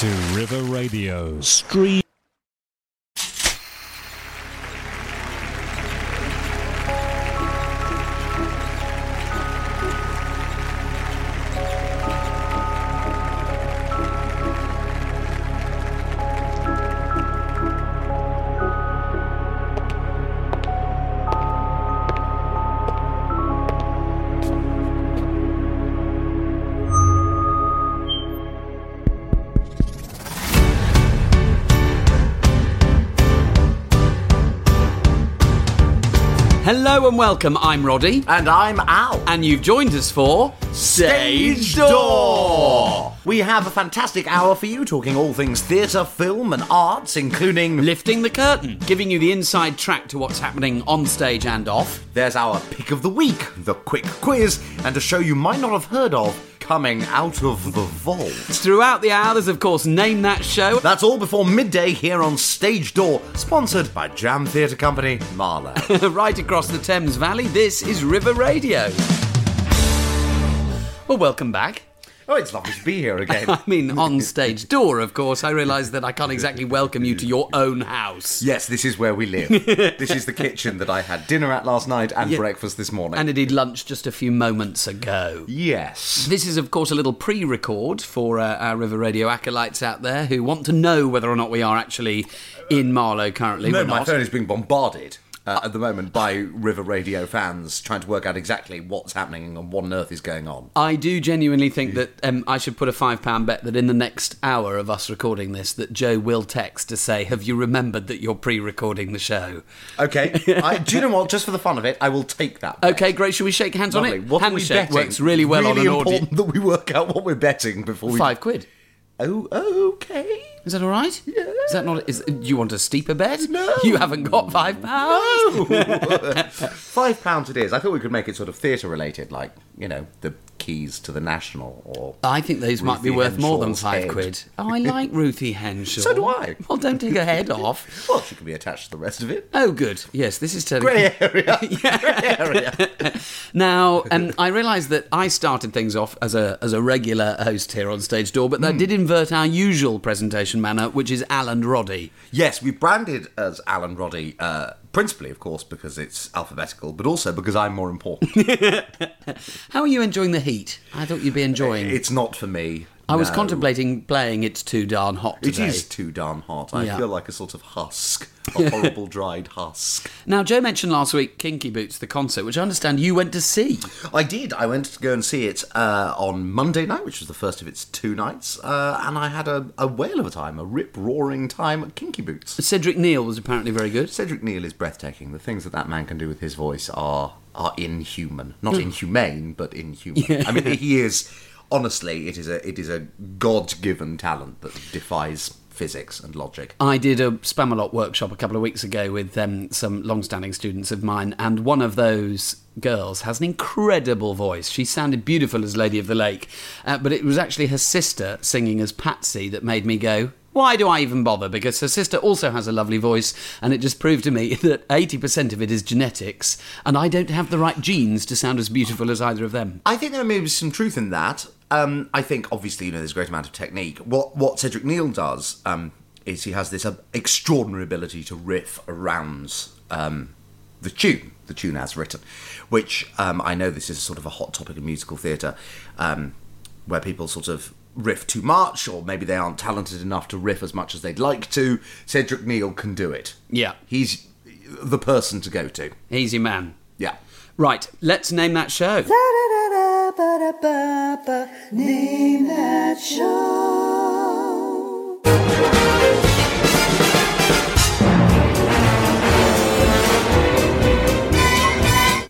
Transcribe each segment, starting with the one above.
to River Radio. Stream. Welcome. I'm Roddy, And I'm Al. and you've joined us for Stage Door! We have a fantastic hour for you talking all things theatre, film, and arts, including. Lifting the curtain, giving you the inside track to what's happening on stage and off. There's our pick of the week, the quick quiz, and a show you might not have heard of coming out of the vault. Throughout the hour, there's of course Name That Show. That's all before midday here on Stage Door, sponsored by Jam Theatre Company, Marlow. right across the Thames Valley, this is River Radio. Well, welcome back. Oh, it's lovely to be here again. I mean, on stage door, of course. I realise that I can't exactly welcome you to your own house. Yes, this is where we live. this is the kitchen that I had dinner at last night and Yeah. breakfast this morning. And indeed, lunch just a few moments ago. yes. This is, of course, a little pre record for uh, our River Radio acolytes out there who want to know whether or not we are actually in Marlow currently. No, my phone is being bombarded uh, at the moment by River Radio fans trying to work out exactly what's happening and what on earth is going on. I do genuinely think that um, I should put a five pound bet that in the next hour of us recording this, that Joe will text to say, "Have you remembered that you're pre-recording the show?" Okay, I, do you know what? Just for the fun of it, I will take that. bet. Okay, great. Should we shake hands Lovely. on it? What Handshake works really well really on an audio. important that we work out what we're betting before we. Five quid. Oh, okay. Is that all right? Yeah. Is that not? Is, do you want a steeper bed? No. You haven't got five pounds. No. Five pounds it is. I thought we could make it sort of theatre related, like you know the keys to the National or. I think those might be Ruthie worth more than five head. Quid. Oh, I like Ruthie Henshall. So do I. Well, don't take her head off. Well, she can be attached to the rest of it. Oh, good. Yes, this is turning. Grey area. Grey area. Now, um, I realise that I started things off as a as a regular host here on Stage Door, but that did invert our usual presentation manner, which is Al and Roddy. Yes, we branded as Alan Roddy, uh, principally, of course, because it's alphabetical, but also because I'm more important. How are you enjoying the heat? I thought you'd be enjoying. it's not for me. I was no. contemplating playing "It's Too Darn Hot" It today. is too darn hot. I Yeah. feel like a sort of husk, a horrible dried husk. Now, Joe mentioned last week Kinky Boots, the concert, which I understand you went to see. I did. I went to go and see it uh, on Monday night, which was the first of its two nights, uh, and I had a, a whale of a time, a rip roaring time at Kinky Boots. Cedric Neal was apparently very good. Cedric Neal is breathtaking. The things that that man can do with his voice are are inhuman. Not inhumane, but inhuman. I mean, he is honestly, it is a it is a god given talent that defies physics and logic. I did a Spamalot workshop a couple of weeks ago with um, some long-standing students of mine, and one of those girls has an incredible voice. She sounded beautiful as Lady of the Lake, uh, but it was actually her sister singing as Patsy that made me go. Why do I even bother? Because her sister also has a lovely voice, and it just proved to me that 80% of it is genetics, and I don't have the right genes to sound as beautiful as either of them. I think there may be some truth in that. Um, I think obviously you know there's a great amount of technique. What what Cedric Neal does um, is he has this uh, extraordinary ability to riff around um, the tune, the tune as written, which um, I know this is sort of a hot topic in musical theatre, um, where people sort of riff too much, or maybe they aren't talented enough to riff as much as they'd like to. Cedric Neal can do it. Yeah. he's the person to go to. Easy man. Yeah. Right, let's name that show. Name that show.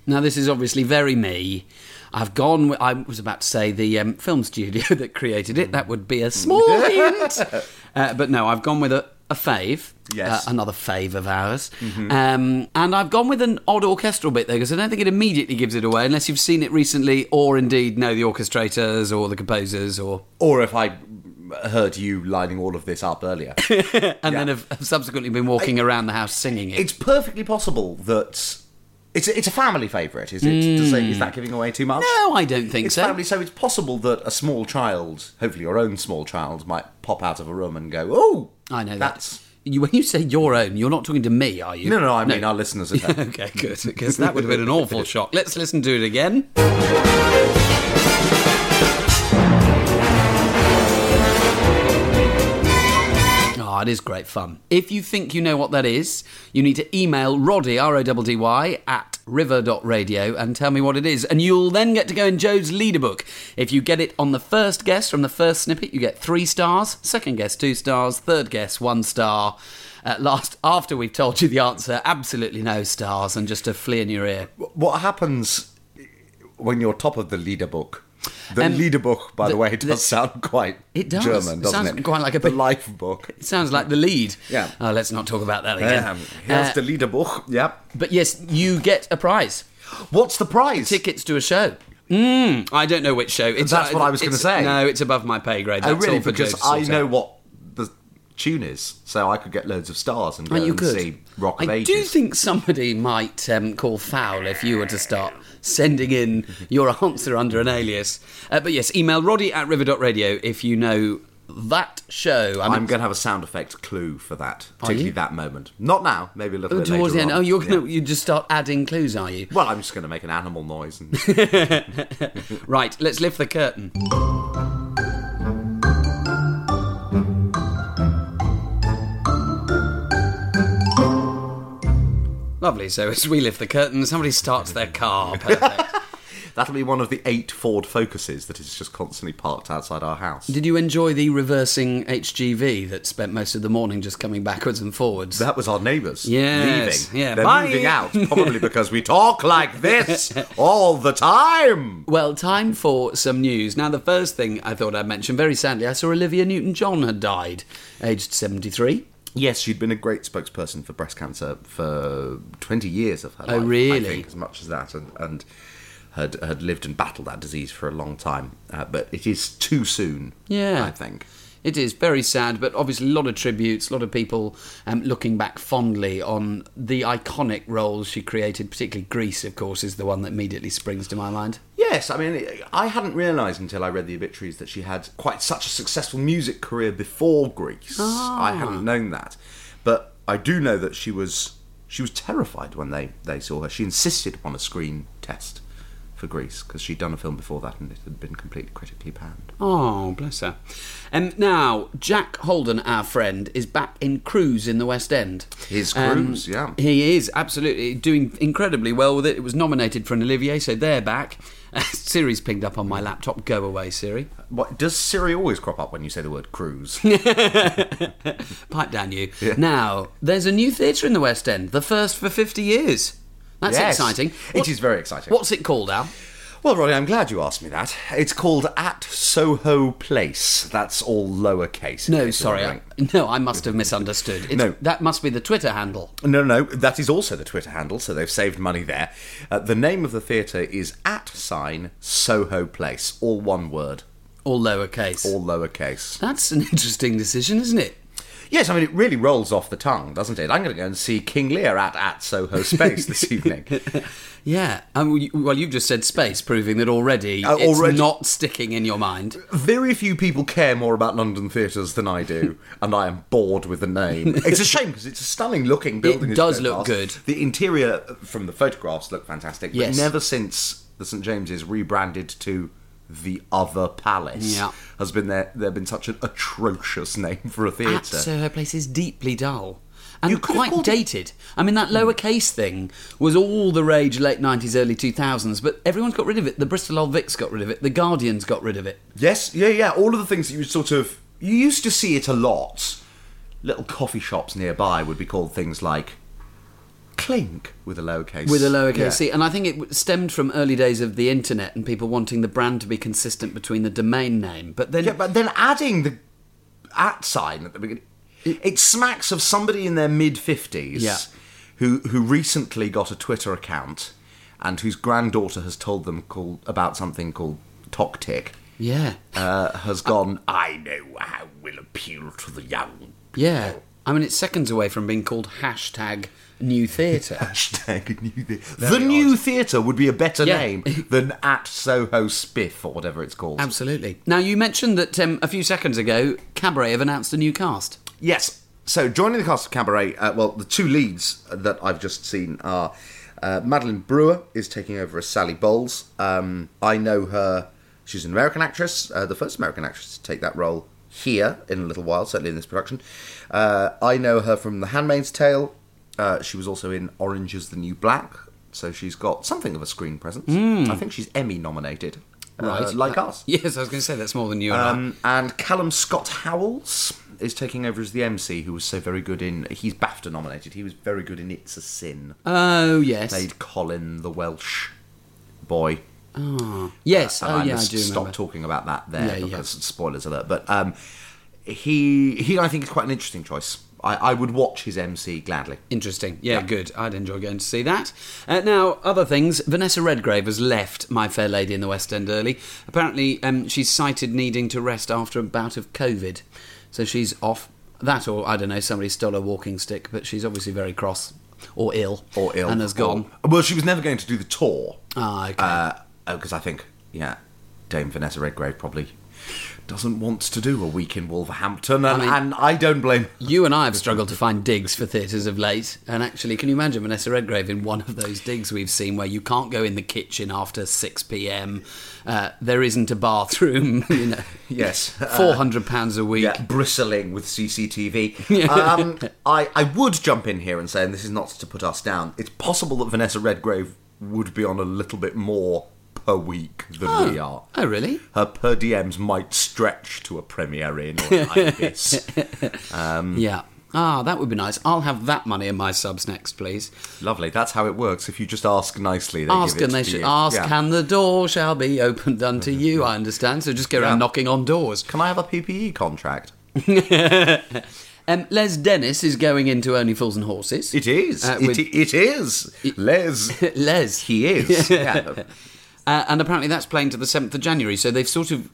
Now, this is obviously very me. I've gone. With, I was about to say the um, film studio that created it. That would be a small hint. Uh, but no, I've gone with a, a fave. Yes. Uh, another fave of ours. Um, and I've gone with an odd orchestral bit there because I don't think it immediately gives it away unless you've seen it recently or indeed know the orchestrators or the composers or. Or if I heard you lining all of this up earlier. And then have, have subsequently been walking around the house singing it. it's perfectly possible that It's a, it's a family favourite, is it? Does it? Is that hmm. giving away too much? No, I don't think It's so. family, so it's possible that a small child, hopefully your own small child, might pop out of a room and go, "Oh, I know that's." that. You, when you say your own, you're not talking to me, are you? No, no, I mean our listeners okay, good, because that would have been an awful shock. Let's listen to it again. It is great fun. If you think you know what that is, you need to email Roddy, R O D Y, at river.radio and tell me what it is. And you'll then get to go in Joe's leader book. If you get it on the first guess from the first snippet, you get three stars. Second guess, two stars. Third guess, one star. At last, after we've told you the answer, absolutely no stars and just a flea in your ear. What happens when you're top of the leader book? The Um, leader book, by the, the- way, does the- sound quite It does. German, doesn't sounds it? quite like a the life book. It sounds like the lead. Yeah. Oh, let's not talk about that again. Um, here's Uh, the leader book. Yep. but yes, you get a prize. What's the prize? tickets to a show. Mm, I don't know which show. It's, That's what I was gonna say. No, it's above my pay grade. Oh, really? all for Because I know what the tune is, so I could get loads of stars and go Oh, and could. see Rock of I Ages. do think somebody might um, call foul if you were to start sending in your answer under an alias. Uh, but yes, email roddy at river.radio if you know that show. I mean, I'm going to have a sound effect clue for that, you? particularly that moment. Not now, maybe a little oh, bit towards later the end. on. Oh, you're gonna Yeah. you just start adding clues, are you? Well, I'm just going to make an animal noise. And... Right, let's lift the curtain. Lovely. So as we lift the curtain, somebody starts their car. Perfect. That'll be one of the eight Ford Focuses that is just constantly parked outside our house. Did you enjoy the reversing HGV that spent most of the morning just coming backwards and forwards? That was our neighbours Yes, leaving. yeah, They're bye. moving out, probably because we talk like this all the time. Well, time for some news. Now, the first thing I thought I'd mention, very sadly, I saw Olivia Newton John had died, aged 73. Yes, she'd been a great spokesperson for breast cancer for 20 years of her life. Oh, life. really? I think as much as that, and, and had had lived and battled that disease for a long time. Uh, but it is too soon. Yeah. I think. It is very sad, but obviously a lot of tributes, a lot of people um, looking back fondly on the iconic roles she created, particularly Grease, of course, is the one that immediately springs to my mind. Yes, I mean, I hadn't realised until I read the obituaries that she had quite such a successful music career before Grease. Ah. I hadn't known that, but I do know that she was she was terrified when they they saw her. She insisted upon a screen test for Grease because she'd done a film before that and it had been completely critically panned. Oh, bless her. Um, now, Jack Holden, our friend, is back in Cruise in the West End. His Um, Cruise, yeah. He is absolutely doing incredibly well with it. It was nominated for an Olivier, so they're back. Siri's pinged up on my laptop. Go away, Siri. What does Siri always crop up when you say the word cruise? Pipe down, you. Now, there's a new theatre in the West End, the first for 50 years. That's Yes, exciting. It is very exciting. What's it called, Al? Well, Roddy, I'm glad you asked me that. It's called At Soho Place. That's all lowercase. No, sorry. I, no, I must have misunderstood. It's, No. That must be the Twitter handle. No, no, that is also the Twitter handle, so they've saved money there. Uh, the name of the theatre is at sign Soho Place, all one word, All lowercase. all lowercase. That's an interesting decision, isn't it? Yes, I mean it really rolls off the tongue, doesn't it? I'm going to go and see King Lear at at Soho Space this evening. Yeah. Well, you've just said space, proving that already Uh, it's already- not sticking in your mind. Very few people care more about London theatres than I do, and I am bored with the name. It's a shame because it's a stunning looking building. It does look past. good. The interior from the photographs look fantastic, but Yes. never since the St James's rebranded to the Other Palace Yeah. has been there. There been such an atrocious name for a At theatre. Uh, her Place is deeply dull. And quite called it- dated. I mean, that lowercase thing was all the rage late 90s, early 2000s, but everyone's got rid of it. The Bristol Old Vics got rid of it. The Guardians got rid of it. Yes, yeah, yeah. All of the things that you sort of you used to see it a lot. Little coffee shops nearby would be called things like Clink with a lowercase. With a lowercase Yeah. c. And I think it stemmed from early days of the internet and people wanting the brand to be consistent between the domain name. But then Yeah, but then adding the at sign at the beginning, it smacks of somebody in their mid fifties, Yeah. who who recently got a Twitter account, and whose granddaughter has told them called about something called Toctic. yeah. Uh, has gone. I know how will appeal to the young. Yeah. I mean, it's seconds away from being called hashtag new theatre. Hashtag new theatre. The new theatre would be a better Yeah. name than at Soho Spiff or whatever it's called. Absolutely. Now, you mentioned that um, a few seconds ago, Cabaret have announced a new cast. Yes. So joining the cast of Cabaret, uh, well, the two leads that I've just seen are uh, Madeline Brewer is taking over as Sally Bowles. Um, I know her; she's an American actress, uh, the first American actress to take that role here in a little while, certainly in this production. Uh, I know her from The Handmaid's Tale. Uh, she was also in Orange Is the New Black, so she's got something of a screen presence. I think she's Emmy nominated, uh, like Uh, us. Yes, I was going to say that's more than you and I. Um, and Callum Scott Howells is taking over as the MC, who was so very good in. He's BAFTA nominated. He was very good in It's a Sin. Oh, yes. Played Colin, the Welsh boy. Yes. And oh, I yeah, I do stop remember. talking about that there Yeah, yeah. because spoilers alert. But um, he, he, I think, is quite an interesting choice. I, I would watch his MC gladly. Interesting. Yeah, good. I'd enjoy going to see that. Uh, now, other things. Vanessa Redgrave has left My Fair Lady in the West End early. Apparently, um, she's cited needing to rest after a bout of COVID. So she's off. That, or I don't know, somebody stole her walking stick, but she's obviously very cross or ill. Or ill. And has gone. Or- well, she was never going to do the tour. Ah, okay. because I think, yeah, Dame Vanessa Redgrave probably doesn't want to do a week in Wolverhampton, and I mean- and I don't blame. You and I have struggled to find digs for theatres of late, and actually, can you imagine Vanessa Redgrave in one of those digs we've seen where you can't go in the kitchen after six p.m. Uh, there isn't a bathroom. You know, Yes. four hundred pounds a week. Yeah, bristling with CCTV. um, I, I would jump in here and say, and this is not to put us down, it's possible that Vanessa Redgrave would be on a little bit more per week than we are. Oh, really? Her per diems might stretch to a Premier Inn or like this. Um, Yeah. Ah, that would be nice. I'll have that money in my subs next, please. Lovely. That's how it works. If you just ask nicely, they ask give it and they should you. ask, Yeah. and the door shall be opened unto you. I understand. So just go around knocking on doors. Can I have a PPE contract? Um, Les Dennis is going into Only Fools and Horses. It is. Uh, it, with- it is. Les. Les. He is. Yeah. Uh, and apparently that's playing to the 7th of January, so they've sort of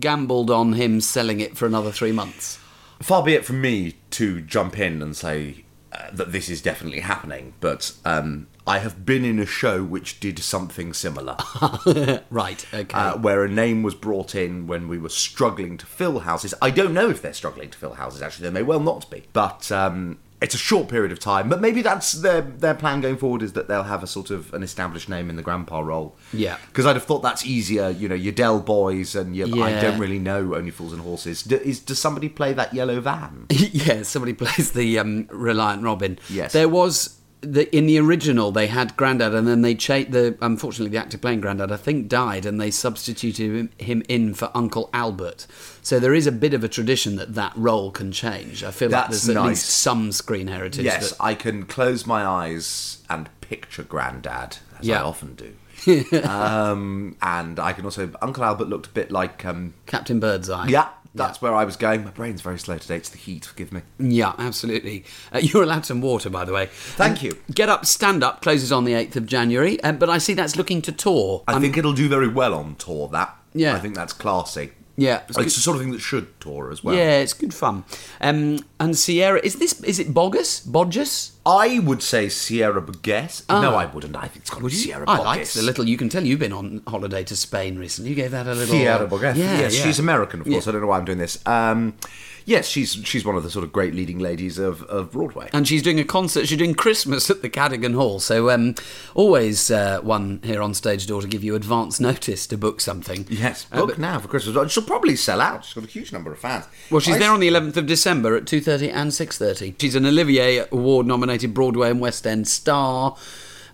gambled on him selling it for another three months. Far be it from me to jump in and say uh, that this is definitely happening, but um, I have been in a show which did something similar, Right, okay. uh, where a name was brought in when we were struggling to fill houses. I don't know if they're struggling to fill houses. Actually, they may well not be, but. Um, it's a short period of time, but maybe that's their their plan going forward is that they'll have a sort of an established name in the grandpa role. Yeah. because I'd have thought that's easier. You know, your Del Boys and your I don't really know Only Fools and Horses. D- is does somebody play that yellow van? yeah, somebody plays the um, Reliant Robin. Yes. There was. The, in the original, they had Grandad, and then they changed the. Unfortunately, the actor playing Grandad, I think, died, and they substituted him, him in for Uncle Albert. So there is a bit of a tradition that that role can change. I feel like That's there's at least some screen heritage. Yes, that- I can close my eyes and picture Grandad, as Yeah. I often do. um, and I can also. Uncle Albert looked a bit like. Um, Captain Birdseye. yeah, that's where I was going. My brain's very slow today. It's the heat, forgive me. Yeah, absolutely. Uh, you're allowed some water, by the way. Thank you. Get Up, Stand Up closes on the 8th of January, uh, but I see that's looking to tour. I think it'll do very well on tour, that. Yeah. I think that's classy. Yeah, It's, the sort of thing that should tour as well. yeah, it's good fun. Um, and Sierra, is this is it Bogus? Bodgus? I would say Sierra Boggess. No, I wouldn't. I think it's called got to be Sierra I liked the little. You can tell you've been on holiday to Spain recently. You gave that a little. Sierra Boggess. Yeah, yes, yeah. she's American, of course. Yeah. I don't know why I'm doing this. Um, yes, she's she's one of the sort of great leading ladies of, of Broadway. And she's doing a concert. She's doing Christmas at the Cadogan Hall. So um, always uh, one here on stage door to give you advance notice to book something. Yes, Uh, book now for Christmas. She'll probably sell out. She's got a huge number of fans. Well, she's I- there on the 11th of December at 2.30 and 6.30. She's an Olivier Award-nominated Broadway and West End star,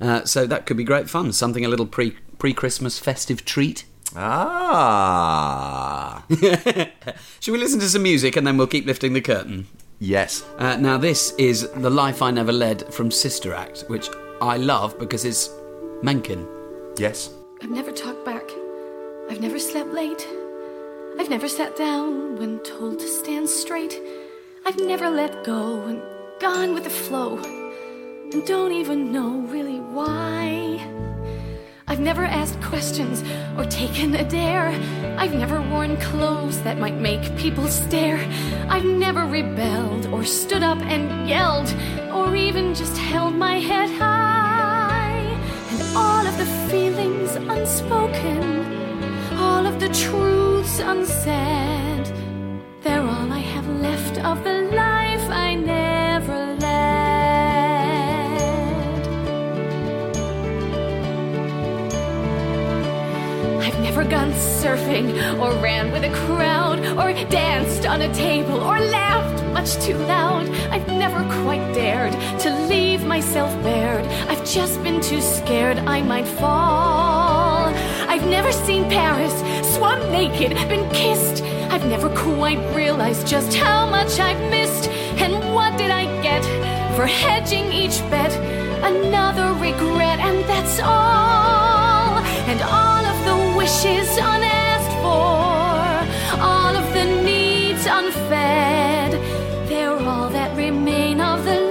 uh, so that could be great fun. Something a little pre, pre-Christmas festive treat. Ah, Should we listen to some music and then we'll keep lifting the curtain? yes. Uh, now, this is The Life I Never Led from Sister Act, which I love because it's Menken. Yes. I've never talked back. I've never slept late. I've never sat down when told to stand straight. I've never let go and gone with the flow. And don't even know really why. I've never asked questions or taken a dare. I've never worn clothes that might make people stare. I've never rebelled or stood up and yelled, or even just held my head high. And all of the feelings unspoken, all of the truths unsaid, they're all I have left of the never gone surfing or ran with a crowd or danced on a table or laughed much too loud. I've never quite dared to leave myself bared. I've just been too scared I might fall. I've never seen Paris, swum naked, been kissed. I've never quite realized just how much I've missed. And what did I get for hedging each bet? Another regret, and that's all. And all of wishes unasked for, all of the needs unfed, they're all that remain of the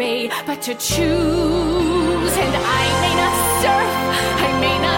obey, but to choose. And I may not surf, I may not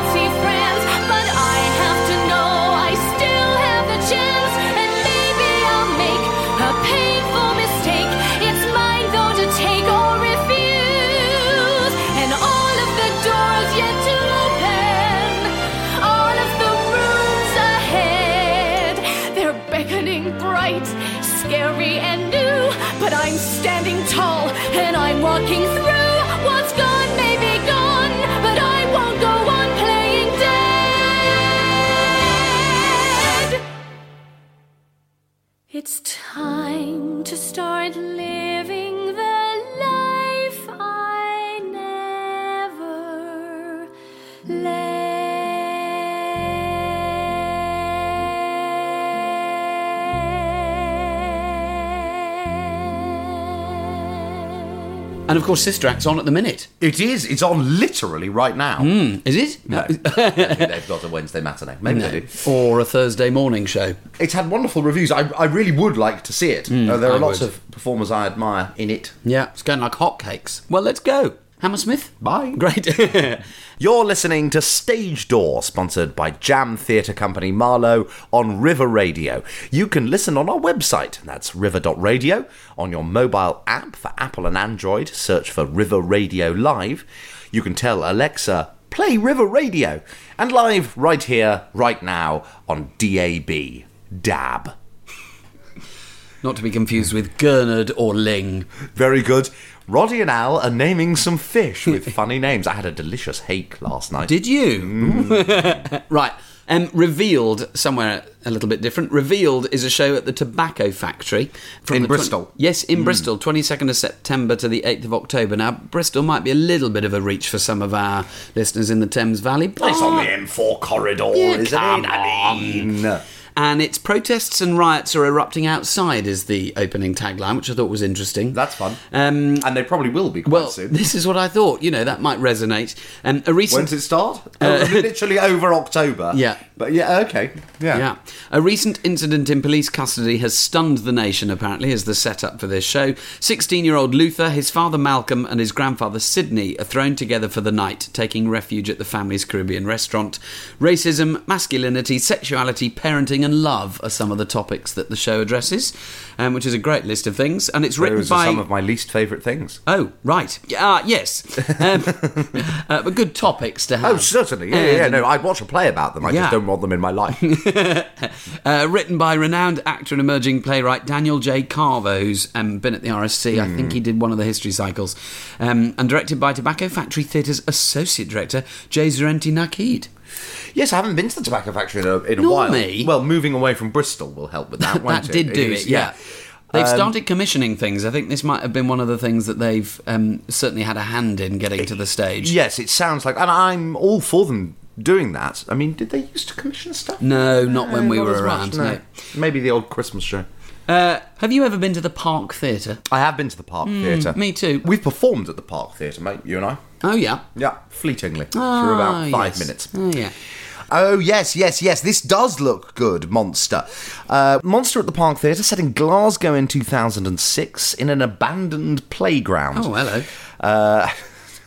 And of course, Sister Act's on at the minute. It is. It's on literally right now. Is it? No, they've got a Wednesday matinee. Maybe they do. Or a Thursday morning show. It's had wonderful reviews. I, I really would like to see it. Uh, there are I lots would. of performers I admire in it. Yeah, it's going like hotcakes. Well, let's go. Hammersmith? Bye. Great. You're listening to Stage Door, sponsored by Jam Theatre Company Marlow on River Radio. You can listen on our website, that's river.radio, on your mobile app for Apple and Android, search for River Radio Live. You can tell Alexa, play River Radio, and live right here, right now on DAB. DAB. Not to be confused with Gurnard or Ling. Very good. Roddy and Al are naming some fish with funny names. I had a delicious hake last night. Did you? right. Um, Revealed, somewhere a little bit different. Revealed is a show at the Tobacco Factory. In the Bristol? yes, in Bristol, 22nd of September to the 8th of October. Now, Bristol might be a little bit of a reach for some of our listeners in the Thames Valley. It's on the M4 corridor, Yeah, isn't come it? I mean, And it's protests and riots are erupting outside is the opening tagline, which I thought was interesting. that's fun. Um, and they probably will be quite well, soon. this is what I thought. You know, that might resonate. Um, a recent When does it start? oh, literally over October. Uh, Yeah. But yeah, okay. Yeah. Yeah. A recent incident in police custody has stunned the nation, apparently, as the setup for this show. 16 year old Luther, his father Malcolm, and his grandfather Sidney are thrown together for the night, taking refuge at the family's Caribbean restaurant. Racism, masculinity, sexuality, parenting, living and love are some of the topics that the show addresses, um, which is a great list of things. And it's written Those are by. some of my least favourite things. Oh, right. Ah, yes. Um, uh, but good topics to have. Oh, certainly. Yeah, yeah, yeah. No, I'd watch a play about them. I Yeah. just don't want them in my life. Uh, written by renowned actor and emerging playwright Daniel J. Carver, who's um, been at the RSC. I think he did one of the history cycles. Um, and directed by Tobacco Factory Theatre's associate director, Jay Zorenti-Nakhid. Yes, I haven't been to the tobacco factory in a, in a Nor while. me. Well, moving away from Bristol will help with that. won't that did do is- it, yeah. They've Um, started commissioning things. I think this might have been one of the things that they've um, certainly had a hand in getting to the stage. Yes, it sounds like, and I'm all for them doing that. I mean, did they used to commission stuff? No, not when we were as around. no. Maybe the old Christmas show. Uh, have you ever been to the Park Theatre? I have been to the Park Theatre. Hmm, me too. We've performed at the Park Theatre, mate. You and I. Oh, yeah. Yeah, fleetingly for Ah, about five yes. minutes. Oh, yeah. Oh yes, yes, yes. This does look good, Monster. Uh, Monster at the Park Theatre, set in Glasgow in 2006, in an abandoned playground. Oh, hello. Uh,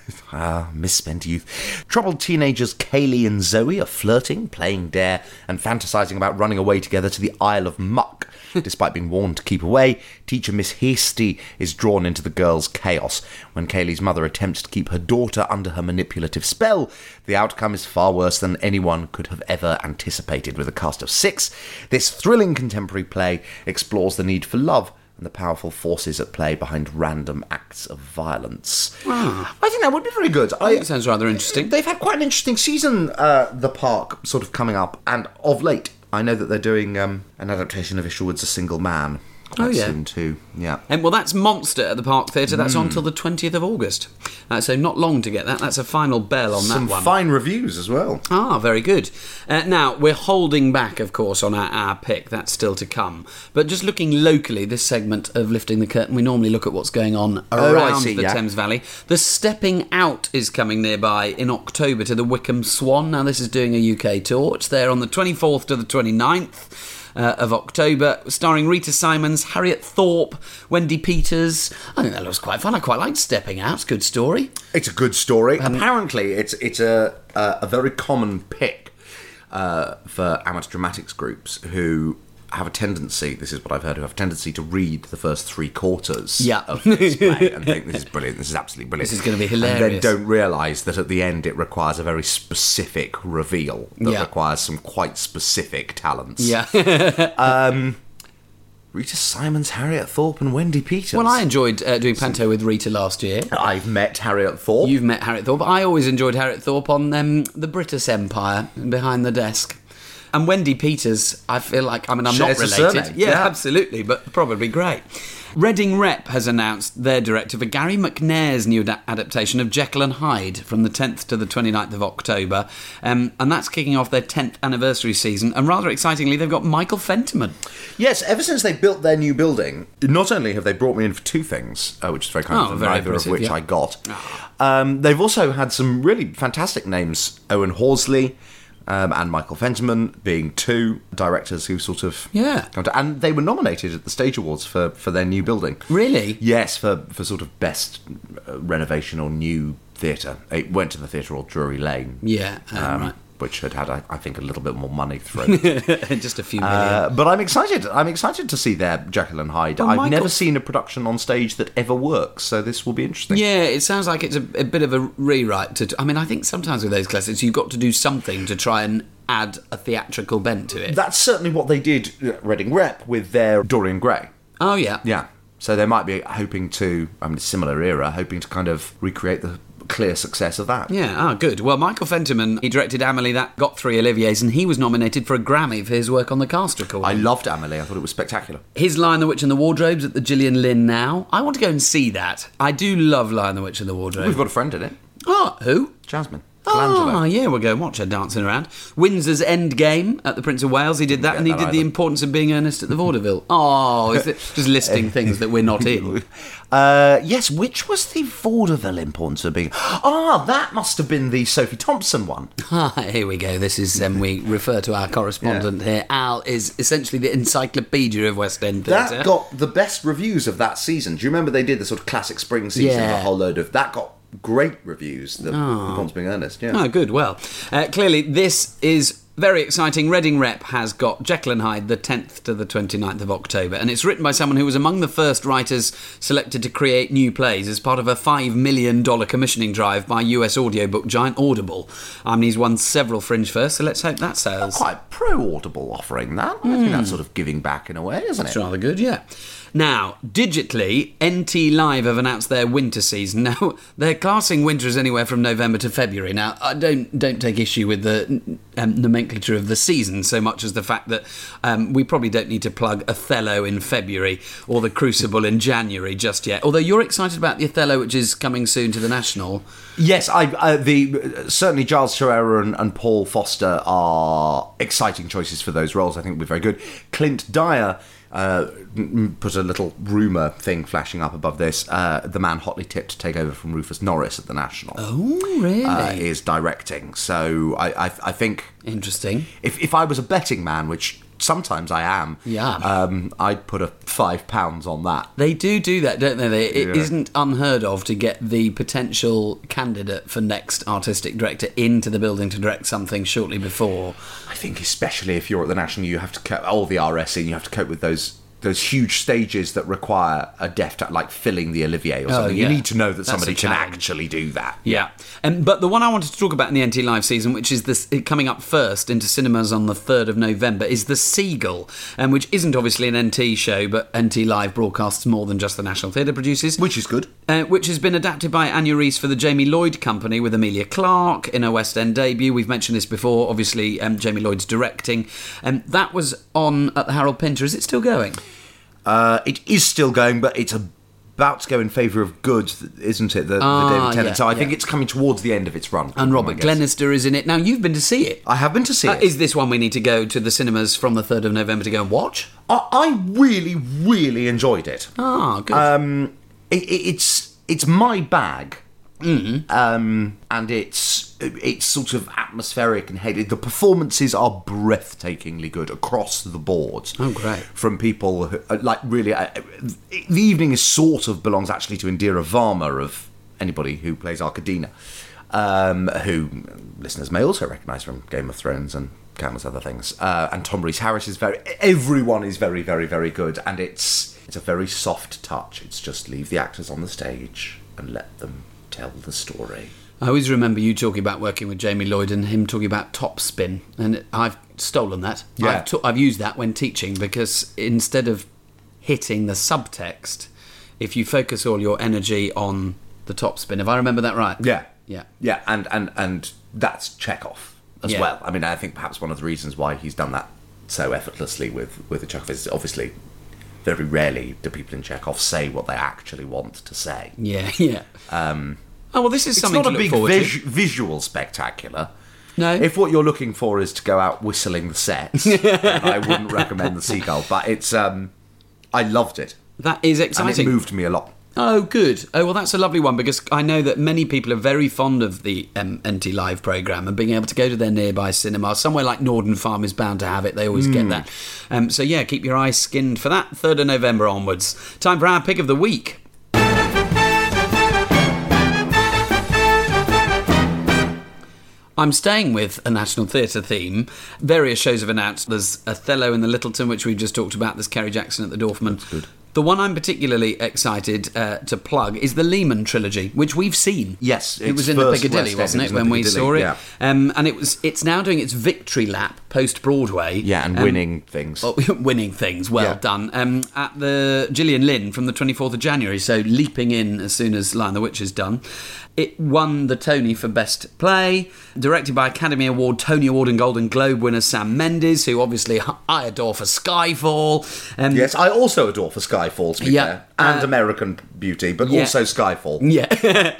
ah, misspent youth. Troubled teenagers Kaylee and Zoe are flirting, playing dare, and fantasizing about running away together to the Isle of Muck. Despite being warned to keep away, teacher Miss Hasty is drawn into the girls' chaos. When Kaylee's mother attempts to keep her daughter under her manipulative spell, the outcome is far worse than anyone could have ever anticipated. With a cast of six, this thrilling contemporary play explores the need for love and the powerful forces at play behind random acts of violence. I think that would be very good. I, That sounds rather interesting. They've had quite an interesting season, uh, the park, sort of coming up, and of late, I know that they're doing um, an adaptation of Isherwood's A Single Man. Oh, yeah. soon too. Yeah. And well, that's Monster at the Park Theatre. That's Hmm. on till the 20th of August. Uh, so not long to get that. That's a final bell on Some that one. fine reviews as well. Ah, very good. Uh, now, we're holding back, of course, on our, our pick. That's still to come. But just looking locally, this segment of Lifting the Curtain, we normally look at what's going on Oh, around see, the yeah. Thames Valley. The Stepping Out is coming nearby in October to the Wycombe Swan. Now, this is doing a UK tour. It's there on the 24th to the 29th. Uh, of October, starring Rita Simons, Harriet Thorpe, Wendy Peters. I think that looks quite fun. I quite like Stepping Out. It's a good story. It's a good story. Apparently, it's it's a a, a very common pick uh, for amateur dramatics groups who have a tendency. This is what I've heard. Who have a tendency to read the first three quarters Yeah. of this play and think this is brilliant. This is absolutely brilliant. This is gonna be hilarious. And then don't realise that at the end it requires a very specific reveal that Yeah. requires some quite specific talents. Yeah. Rita Simons, Harriet Thorpe, and Wendy Peters. well, I enjoyed uh, doing Panto with Rita last year. I've met Harriet Thorpe. You've met Harriet Thorpe. I always enjoyed Harriet Thorpe on um, the Brittas Empire Behind the Desk. And Wendy Peters, I feel like, I mean, I'm Shares not a related. Yeah, yeah. absolutely, but probably great. Reading Rep has announced their director for Gary McNair's new da- adaptation of Jekyll and Hyde from the 10th to the 29th of October. Um, and that's kicking off their 10th anniversary season. And rather excitingly, they've got Michael Fentiman. Yes, ever since they built their new building, not only have they brought me in for two things, uh, which is very kind Oh, of them, neither of which yeah. I got, um, they've also had some really fantastic names. Owen Horsley um, and Michael Fentiman being two directors who sort of Yeah. come to- and they were nominated at the Stage Awards for, for their new building. Really? Yes, for for sort of best uh, renovation or new theatre. It went to the theatre called Drury Lane. Yeah, um, um, right. Which had had, I, I think, a little bit more money thrown Just a few million. Uh, but I'm excited. I'm excited to see their Jekyll and Hyde. Well, I've Michael- never seen a production on stage that ever works, so this will be interesting. Yeah, it sounds like it's a, a bit of a rewrite. To, I mean, I think sometimes with those classics, you've got to do something to try and add a theatrical bent to it. That's certainly what they did at Reading Rep with their Dorian Gray. oh yeah, Yeah. So they might be hoping to, I mean, similar era, hoping to kind of recreate the clear success of that. Yeah, ah, good. Well, Michael Fentiman, he directed Amelie, that got three Olivier's, and he was nominated for a Grammy for his work on the cast recording. I loved Amelie. I thought it was spectacular. his Lion, the Witch and the Wardrobes at the Gillian Lynne now. I want to go and see that. I do love Lion, the Witch and the Wardrobe. We've got a friend in it, Oh, who? Jasmine. Oh, Colangelo. yeah, we'll go and watch her dancing around. Windsor's End Game at the Prince of Wales, he did that, and he that did the importance of being earnest at the vaudeville. Oh, is it just listing things that we're not in? Uh, yes, which was the vaudeville importance of being? Ah, that must have been the Sophie Thompson one. Ah, here we go. This is um, we refer to our correspondent here. Al is essentially the encyclopedia of West End theatre. That got the best reviews of that season. Do you remember they did the sort of classic spring season? Yeah. A whole load of that got great reviews. The ah. Ponce being earnest, yeah. Oh, good. Well, uh, clearly, this is Very exciting. Reading Rep has got Jekyll and Hyde the 10th to the 29th of October, and it's written by someone who was among the first writers selected to create new plays as part of a $5 million commissioning drive by US audiobook giant Audible. I mean, he's won several Fringe firsts, so let's hope that sells. Quite pro Audible offering that. I think that's hmm. sort of giving back in a way, isn't It's it? rather good, yeah. Now, digitally, NT Live have announced their winter season. Now, they're classing winter as anywhere from November to February. Now, I don't don't take issue with the um, nomenclature of the season so much as the fact that um, we probably don't need to plug Othello in February or the Crucible in January just yet. Although you're excited about the Othello, which is coming soon to the National. Yes, I uh, the certainly Giles Terera and, and Paul Foster are exciting choices for those roles. I think we're very good. Clint Dyer uh, put a little rumor thing flashing up above this. Uh, the man hotly tipped to take over from Rufus Norris at the National Oh, really? uh, is directing. So I, I, I think Interesting. if if I was a betting man, which sometimes I am, Yeah. um, I'd put a five pounds on that. They do do that, don't they? they it Yeah. not unheard of to get the potential candidate for next artistic director into the building to direct something shortly before. I think especially if you're at the national, you have to cope, all the RSC, and you have to cope with those those huge stages that require a deft like filling the Olivier or something. Oh, yeah. You need to know that That's somebody can actually do that. Yeah, um, but the one I wanted to talk about in the NT Live season, which is this coming up first into cinemas on the third of November, is the Seagull, um, which isn't obviously an NT show, but NT Live broadcasts more than just the National Theatre produces. Which is good. uh, which has been adapted by Anya Reiss for the Jamie Lloyd Company with Emilia Clarke in a West End debut. We've mentioned this before. Obviously, um, Jamie Lloyd's directing. Um, that was on at the Harold Pinter. Is it still going? Uh, it is still going, but it's about to go in favour of good, isn't it? The, Ah, the David Tennant. yeah, so I think it's coming towards the end of its run. And Robert. Glenister is in it. Now you've been to see it. I have been to see Uh, it. is this one we need to go to the cinemas from the third of November to go and watch? I, I really, really enjoyed it. Ah, good. Um, it, it, it's it's my bag, Mm-hmm. um, and it's it's sort of atmospheric and heady. The performances are breathtakingly good across the board. Oh, great. From people who, uh, like really, uh, the evening is sort of belongs actually to Indira Varma of anybody who plays Arkadina, um, who listeners may also recognise from Game of Thrones and countless other things. Uh, and Tom Rhys Harries is very. Everyone is very, very, very good, and it's it's a very soft touch. It's just leave the actors on the stage and let them tell the story. I always remember you talking about working with Jamie Lloyd and him talking about top spin, and I've stolen that. Yeah. I've, ta- I've used that when teaching because instead of hitting the subtext, if you focus all your energy on the top spin, if I remember that right, Yeah, yeah, yeah, and and and that's Chekhov as Yeah. well. I mean, I think perhaps one of the reasons why he's done that so effortlessly with with the Chekhov is obviously very rarely do people in Chekhov say what they actually want to say. yeah, yeah. Um, Oh well, this is It's something not to a big vis- visual spectacular. No. If what you're looking for is to go out whistling the sets, I wouldn't recommend the Seagull. But it's, um, I loved it, That is and exciting. it moved me a lot. Oh, good. Oh, well, that's a lovely one because I know that many people are very fond of the um, NT Live programme and being able to go to their nearby cinema. Somewhere like Norden Farm is bound to have it. They always get that. Um, so, yeah, keep your eyes skinned for that 3rd of November onwards. Time for our pick of the week. I'm staying with a National Theatre theme. Various shows have announced. There's Othello in the Lyttelton, which we've just talked about. There's Kerry Jackson at the Dorfman. good. The one I'm particularly excited uh, to plug is the Lehman trilogy, which we've seen. Yes, it was in the Piccadilly, wasn't it was when we saw it? yeah. Um, and it was. It's now doing its victory lap post Broadway. Yeah, and Um, winning things. well, winning things. Well Yeah. done. Um, at the Gillian Lynne from the 24th of January, so leaping in as soon as Lion the Witch is done. It won the Tony for Best Play, directed by Academy Award, Tony Award, and Golden Globe winner Sam Mendes, who obviously I adore for Skyfall. Um, Yes, I also adore for Skyfall, to be Yeah, fair, and uh, American Beauty, but yeah. also Skyfall. Yeah.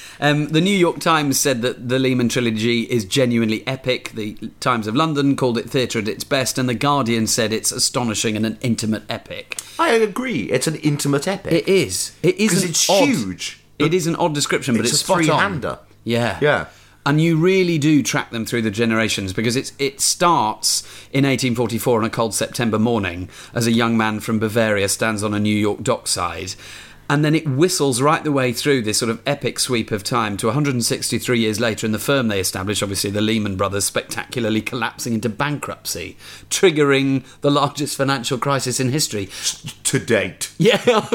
um, the New York Times said that the Lehman trilogy is genuinely epic. The Times of London called it theatre at its best, and The Guardian said it's astonishing and an intimate epic. I agree. It's an intimate epic. It is. It is because it's odd- huge. It is an odd description, but it's it's, a spot three-hander. Yeah, Yeah. And you really do track them through the generations because it's it starts in 1844 on a cold September morning as a young man from Bavaria stands on a New York dockside. And then it whistles right the way through this sort of epic sweep of time to 163 years later, and the firm they established, obviously the Lehman Brothers, spectacularly collapsing into bankruptcy, triggering the largest financial crisis in history. to date. Yeah.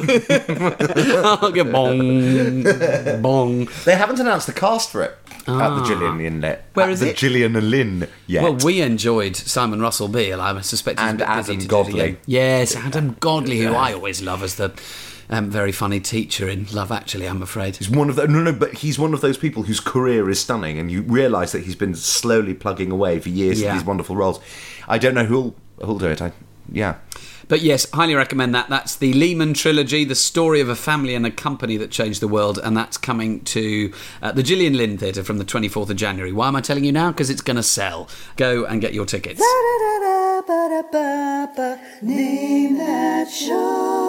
Oh, bong, bong. They haven't announced the cast for it at the Gillian Lynne. Where is the it? Gillian Lynne yet. Well, we enjoyed Simon Russell Beale. I suspect he's And a bit busy Adam do Godley. Yes, Adam Godley, who I always love as the um, very funny teacher in Love Actually. I'm afraid. He's one of the no, no, but he's one of those people whose career is stunning, and you realise that he's been slowly plugging away for years Yeah. at these wonderful roles. I don't know who'll who'll do it. I, yeah, But yes, highly recommend that. That's the Lehman trilogy, the story of a family and a company that changed the world, and that's coming to uh, the Gillian Lynne Theatre from the 24th of January. Why am I telling you now? Because it's going to sell. Go and get your tickets. Name that show.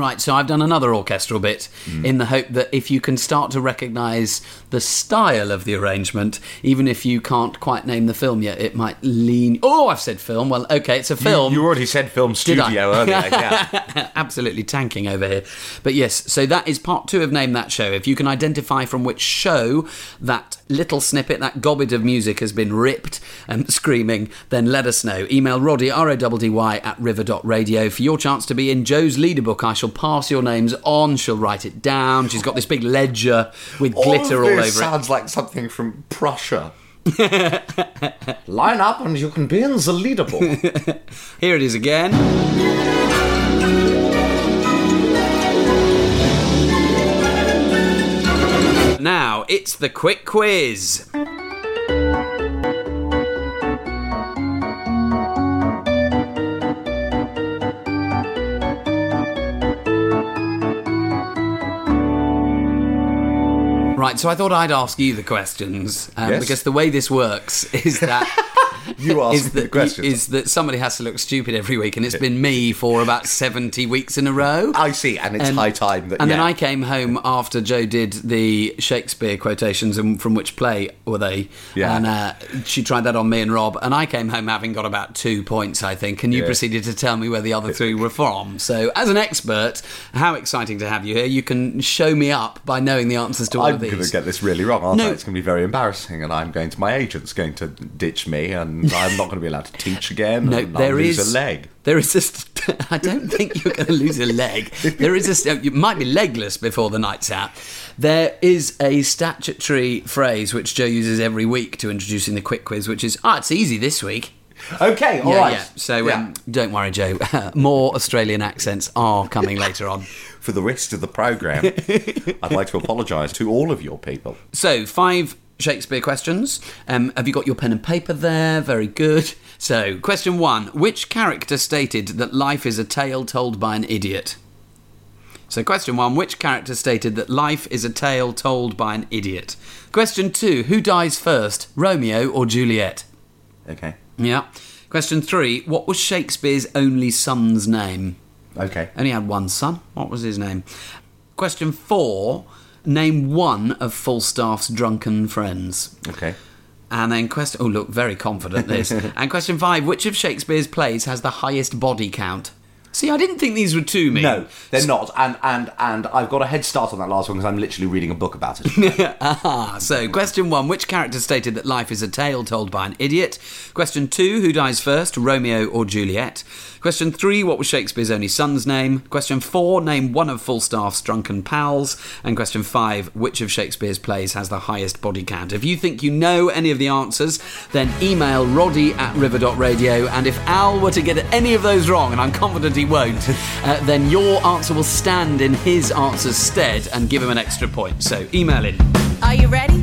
Right, so I've done another orchestral bit Mm. in the hope that if you can start to recognise the style of the arrangement, even if you can't quite name the film yet, it might lean. Oh, I've said film. Well, okay, it's a film. You, you already said film studio earlier. Yeah, Absolutely tanking over here. But yes, so that is part two of Name That Show. If you can identify from which show that little snippet, that gobbet of music has been ripped and screaming, then let us know. Email Roddy, R O D D Y, at river.radio for your chance to be in Joe's leader book. I shall pass your names on. She'll write it down. She's got this big ledger with glitter all, over this it. sounds like something from Prussia. Line up and you can be in the leaderboard. Here it is again. Now, it's the quick quiz. Right, so I thought I'd ask you the questions um, Yes. because the way this works is that You ask is that the questions. is that somebody has to look stupid every week, and it's been me for about seventy weeks in a row. I see, and it's And- high time that. And then. I came home after Joe did the Shakespeare quotations, and from which play were they? Yeah. And uh, she tried that on me and Rob, and I came home having got about two points, I think, and you Yeah. proceeded to tell me where the other three were from. So, as an expert, how exciting to have you here! You can show me up by knowing the answers to all I'm of going to get this really wrong, aren't No. I? It's going to be very embarrassing, and I'm going to my agent's going to ditch me, and I'm not going to be allowed to teach again. No, and there I'll lose a leg. There is a. St- I don't think you're going to lose a leg. There is a. st- You might be legless before the night's out. There is a statutory phrase which Joe uses every week to introducing the quick quiz, which is, "Ah, it's easy this week." Okay, all yeah, right. yeah. So Yeah. Um, don't worry, Joe. More Australian accents are coming later on. for the rest of the program, I'd like to apologise to all of your people. So, five Shakespeare questions. Um, have you got your pen and paper there? Very good. So, question one Which character stated that life is a tale told by an idiot? So, question one Which character stated that life is a tale told by an idiot? Question two Who dies first, Romeo or Juliet? Okay. Yeah. Question three What was Shakespeare's only son's name? Okay. Only had one son. What was his name? Question four Name one of Falstaff's drunken friends. Okay. And then question. Oh, look, very confident this. and question five: Which of Shakespeare's plays has the highest body count? See, I didn't think these were too me. No, they're not, and and and I've got a head start on that last one because I'm literally reading a book about it. Ah, so question one: Which character stated that life is a tale told by an idiot? Question two: Who dies first, Romeo or Juliet? Question three: What was Shakespeare's only son's name? Question four: Name one of Falstaff's drunken pals. And question five: Which of Shakespeare's plays has the highest body count? If you think you know any of the answers, then email Roddy at river.radio. And if Al were to get any of those wrong, and I'm confident he won't, uh, then your answer will stand in his answer's stead and give him an extra point. So email in. Are you ready?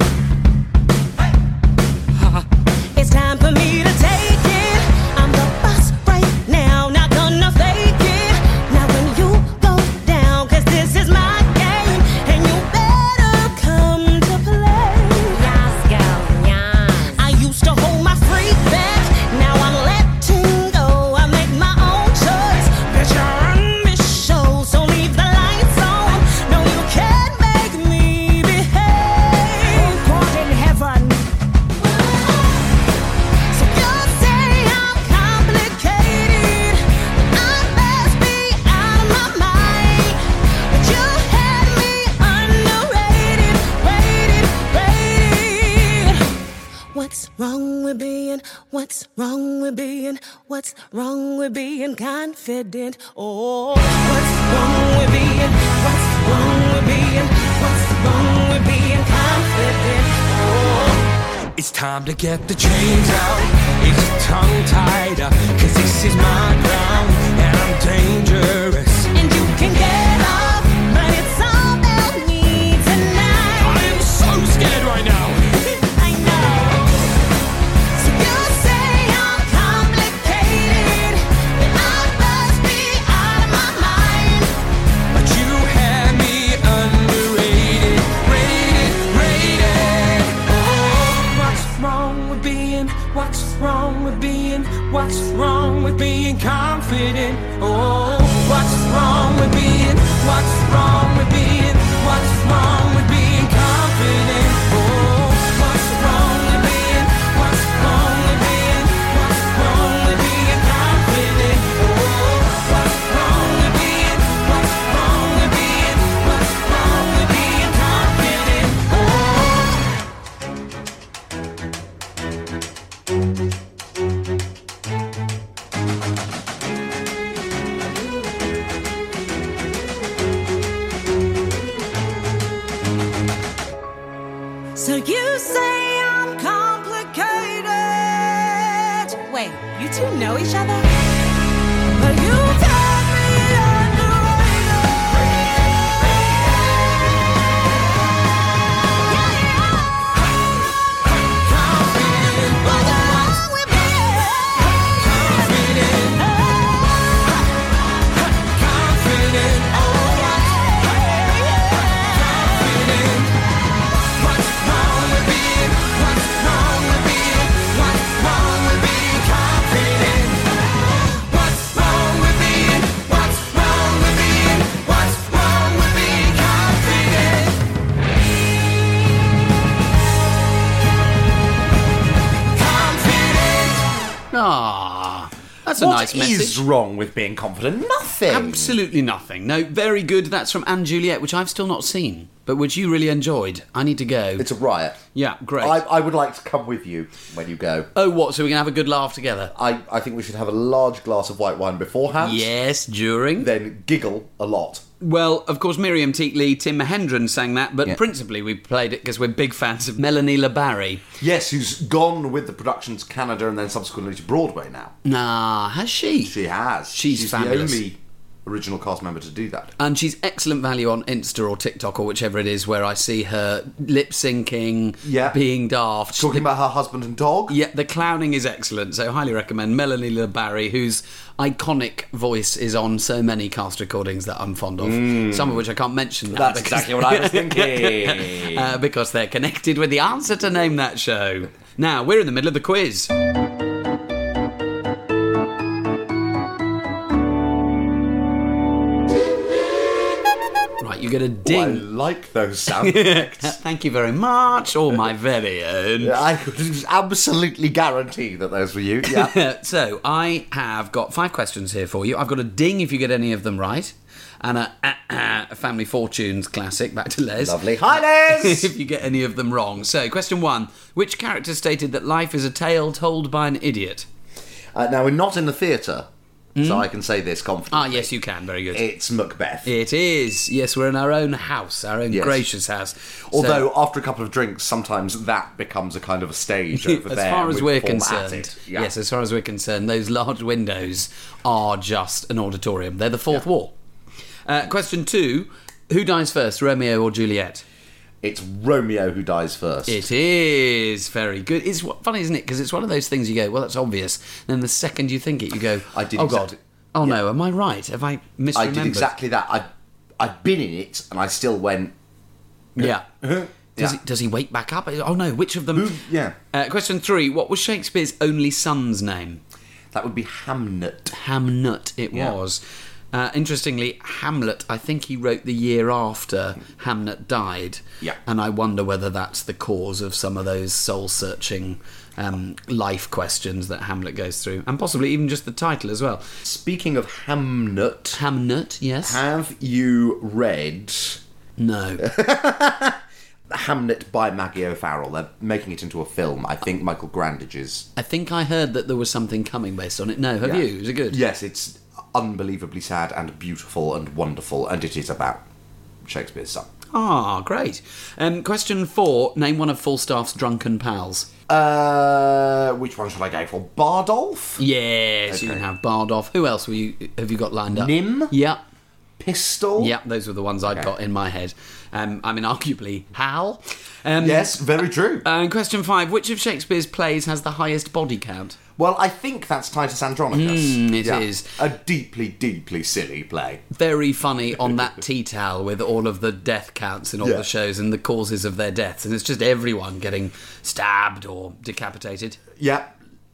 To get the chains out. Your tongue tied up? Uh, Cause this is my ground that's What nice is message. wrong with being confident? Nothing. Absolutely nothing. No, very good. That's from & Juliet, which I've still not seen, but which you really enjoyed. I need to go. It's a riot. yeah, great. I, I would like to come with you when you go. oh, what? So we can have a good laugh together? I, I think we should have a large glass of white wine beforehand. Yes, during. Then giggle a lot. Well, of course, Miriam-Teak Lee, Tim Mahendran sang that, but Yeah. principally we played it because we're big fans of Melanie La Barrie. Yes, who's gone with the production to Canada and then subsequently to Broadway now. Nah, has she? She has. She's fabulous. the only original cast member to do that. And she's excellent value on Insta or TikTok or whichever it is, where I see her lip syncing, Yeah. being daft. Talking about her husband and dog. Yeah, the clowning is excellent, so highly recommend Melanie La Barrie, whose iconic voice is on so many cast recordings that I'm fond of. Some of which I can't mention. Mm. That's because- exactly what I was thinking. uh, because they're connected with the answer to name that show. Now we're in the middle of the quiz. Right, you get a I ding. like those sound effects. Thank you very much, all my very own. I could absolutely guarantee that those were you. Yeah. so I have got five questions here for you. I've got a ding if you get any of them right, and a, a Family Fortunes classic. Back to Les. Lovely. Hi, Les! if you get any of them wrong. So, question one: Which character stated that life is a tale told by an idiot? uh, now, we're not in the theatre, so I can say this confidently. Ah, yes, you can. Very good. It's Macbeth. it is. Yes, we're in our own house, our own Yes. gracious house. So- Although, after a couple of drinks, sometimes that becomes a kind of a stage over as there. As far as we're concerned. Yeah. yes, as far as we're concerned, those large windows are just an auditorium. They're the fourth wall. Uh, question two: Who dies first, Romeo or Juliet? It's Romeo who dies first. It is very good. It's funny, isn't it? Because it's one of those things you go, well, that's obvious. Then the second you think it, you go, I did oh god, oh no, am I right? Have I misremembered? I did exactly that. I, I've been in it, and I still went. Yeah. Does, Yeah. he, does he wake back up? Oh no, which of them? Yeah. Uh, question three: What was Shakespeare's only son's name? That would be Hamnet. Hamnet. It Yeah. was. Uh, interestingly, Hamlet. I think he wrote the year after Hamnet died. Yeah. And I wonder whether that's the cause of some of those soul-searching um, life questions that Hamlet goes through, and possibly even just the title as well. Speaking of Hamnet, Hamnet. Yes. have you read no. Hamnet by Maggie O'Farrell. They're making it into a film. I think Michael Grandage's. I think I heard that there was something coming based on it. No, have Yeah. you? Is it good? Yes, it's unbelievably sad and beautiful and wonderful, and it is about Shakespeare's son. Ah, great. Um, question four: Name one of Falstaff's drunken pals. Uh, which one should I go for? Bardolph? Yes, you can have Bardolph. Who else were you? Have you got lined up? Nim? Yeah, Pistol? yeah. Those were the ones I'd Okay. got in my head. Um, I mean, arguably Hal. Um, Yes, very true. And question five: Which of Shakespeare's plays has the highest body count? Well, I think that's Titus Andronicus. Mm, it is. is A deeply, deeply silly play. Very funny on that tea towel with all of the death counts in all Yeah. the shows and the causes of their deaths, and it's just everyone getting stabbed or decapitated. Yeah.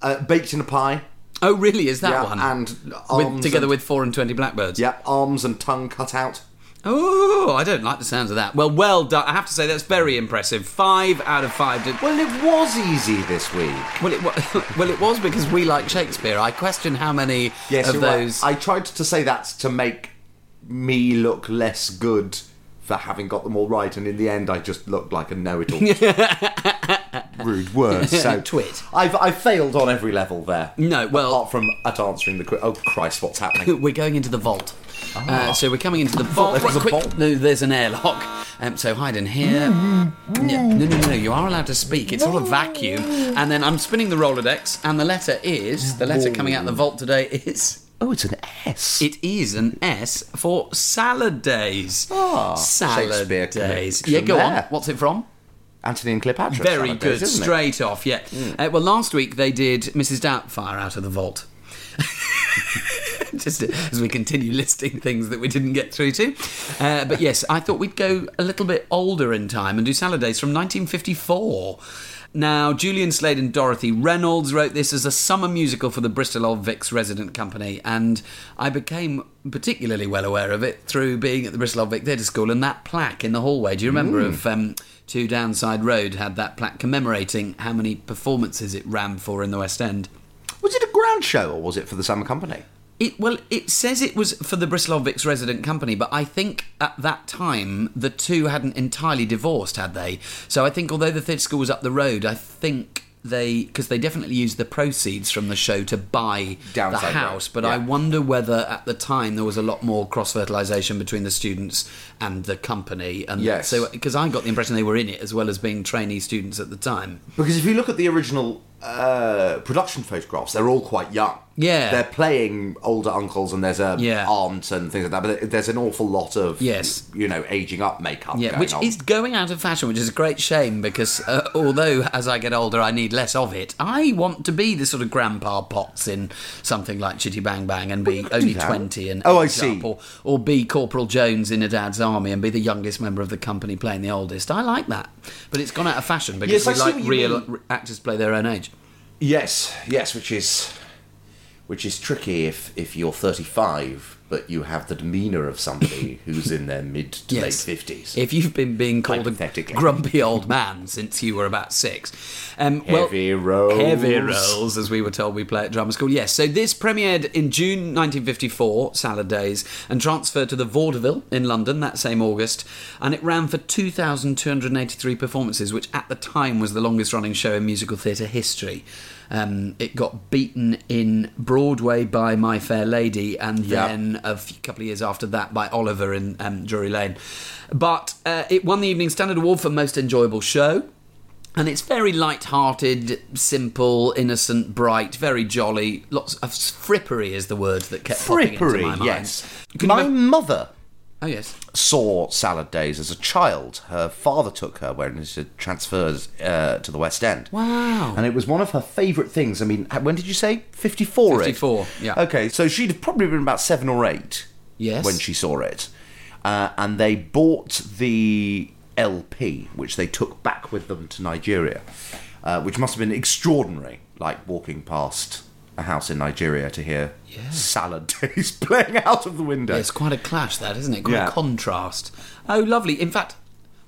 Uh, baked in a pie. Oh, really? Is that yeah, one? And with, together and, with four and twenty blackbirds. Yeah, arms and tongue cut out. Oh, I don't like the sounds of that. Well, well done. I have to say that's very impressive. Five out of five. Did, Well, it was easy this week. well, it wa- well, it was because we like Shakespeare. I question how many Yes, of you're right. those. I tried to say that to make me look less good for having got them all right, and in the end, I just looked like a know-it-all. Rude words. So Twit. I've I failed on every level there. No, well- apart from at answering the quiz. Oh Christ, what's happening? We're going into the vault. Uh, so we're coming into the vault. there Right, a quick. vault. No, there's an airlock. Um, so hide in here. No, no, no, no, no. You are allowed to speak. It's all a vacuum. And then I'm spinning the Rolodex, and the letter is the letter coming out of the vault today is. oh, it's an S. It is an S for salad days. Ah, salad Shakespeare days. Yeah, go on. What's it from? Antony and Cleopatra. Very good. Days, isn't it? Straight off, yeah. Uh, well, last week they did Mrs. Doubtfire out of the vault. Just as we continue listing things that we didn't get through to. Uh, but yes, I thought we'd go a little bit older in time and do Salad Days from 1954. Now, Julian Slade and Dorothy Reynolds wrote this as a summer musical for the Bristol Old Vics Resident Company, and I became particularly well aware of it through being at the Bristol Old Vic Theatre School and that plaque in the hallway. Do you remember of um, Two Downside Road had that plaque commemorating how many performances it ran for in the West End? Was it a grand show or was it for the summer company? It well, it says it was for the Bristol Vics resident company, but I think at that time the two hadn't entirely divorced, had they? So I think although the theatre school was up the road, I think they because they definitely used the proceeds from the show to buy Downside the house. But I wonder whether at the time there was a lot more cross fertilisation between the students and the company, and Yes. so because I got the impression they were in it as well as being trainee students at the time. Because if you look at the original uh, production photographs, they're all quite young. Yeah. they're playing older uncles, and there's a Yeah. aunt and things like that. But there's an awful lot of Yes. you know, aging up makeup. Yeah, going which on. is going out of fashion, which is a great shame because uh, although as I get older I need less of it, I want to be the sort of grandpa Potts in something like Chitty Bang Bang and be can only 20 and Oh, I see. up, or, or be Corporal Jones in a dad's army and be the youngest member of the company playing the oldest. I like that. But it's gone out of fashion because Yes, we like real mean. actors play their own age. Yes, yes, which is which is tricky if if you're 35 but you have the demeanour of somebody who's in their mid to late 50s. If you've been being called a grumpy old man since you were about six. Um, well, Heavy roles. Heavy roles, as we were told we play at drama school. Yes, so this premiered in June 1954, Salad Days, and transferred to the Vaudeville in London that same August. And it ran for 2,283 performances, which at the time was the longest running show in musical theatre history. Um, it got beaten in Broadway by My Fair Lady, and Yeah. then a few, couple of years after that by Oliver in um, Drury Lane. But uh, it won the Evening Standard Award for Most Enjoyable Show. And it's very light-hearted, simple, innocent, bright, very jolly. Lots of frippery is the word that kept popping into my Frippery, mind. yes. Can My ma- mother oh yes. saw Salad Days as a child. Her father took her when she transferred uh, to the West End. Wow. And it was one of her favourite things. I mean, when did you say? 54 it? 54, yeah. Okay, so she'd have probably been about seven or eight Yes. when she saw it. Uh, and they bought the LP, which they took back with them to Nigeria, uh, which must have been extraordinary, like walking past a house in Nigeria to hear Salad Days playing out of the window. It's quite a clash, that isn't it? Quite Yeah. a contrast. Oh, lovely. In fact,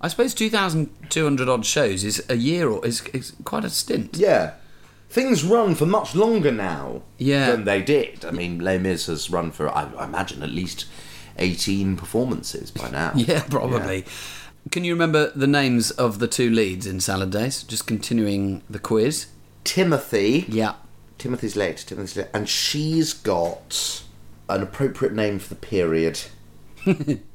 I suppose two thousand two hundred odd shows is a year or is, is quite a stint. Yeah. Things run for much longer now Yeah. than they did. I mean, Les Mis has run for, I, I imagine, at least 18 performances by now. Yeah, probably. Can you remember the names of the two leads in Salad Days? Just continuing the quiz. Timothy. Yeah. Timothy's late. Timothy's late, and she's got an appropriate name for the period.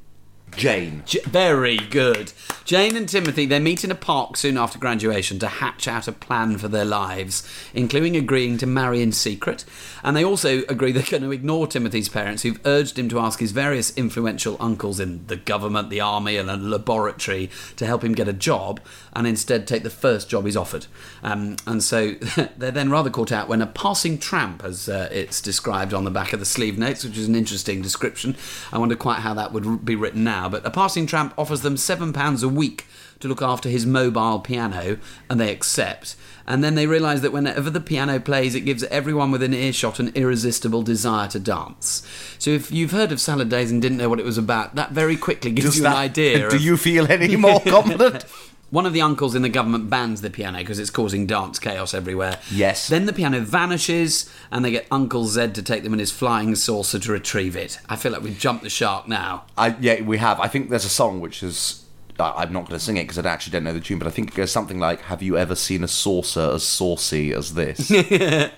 Jane. J- very good. Jane and Timothy, they meet in a park soon after graduation to hatch out a plan for their lives, including agreeing to marry in secret. And they also agree they're going to ignore Timothy's parents, who've urged him to ask his various influential uncles in the government, the army, and a laboratory to help him get a job, and instead take the first job he's offered. Um, and so they're then rather caught out when a passing tramp, as uh, it's described on the back of the sleeve notes, which is an interesting description. I wonder quite how that would be written now. But a passing tramp offers them £7 a week to look after his mobile piano, and they accept. And then they realise that whenever the piano plays, it gives everyone within earshot an irresistible desire to dance. So if you've heard of Salad Days and didn't know what it was about, that very quickly gives Does you that- an idea. Do of- you feel any more confident? One of the uncles in the government bans the piano because it's causing dance chaos everywhere. Yes. Then the piano vanishes, and they get Uncle Zed to take them in his flying saucer to retrieve it. I feel like we've jumped the shark now. I, yeah, we have. I think there's a song which is. I'm not going to sing it because I actually don't know the tune, but I think it goes something like, "Have you ever seen a saucer as saucy as this?" yes,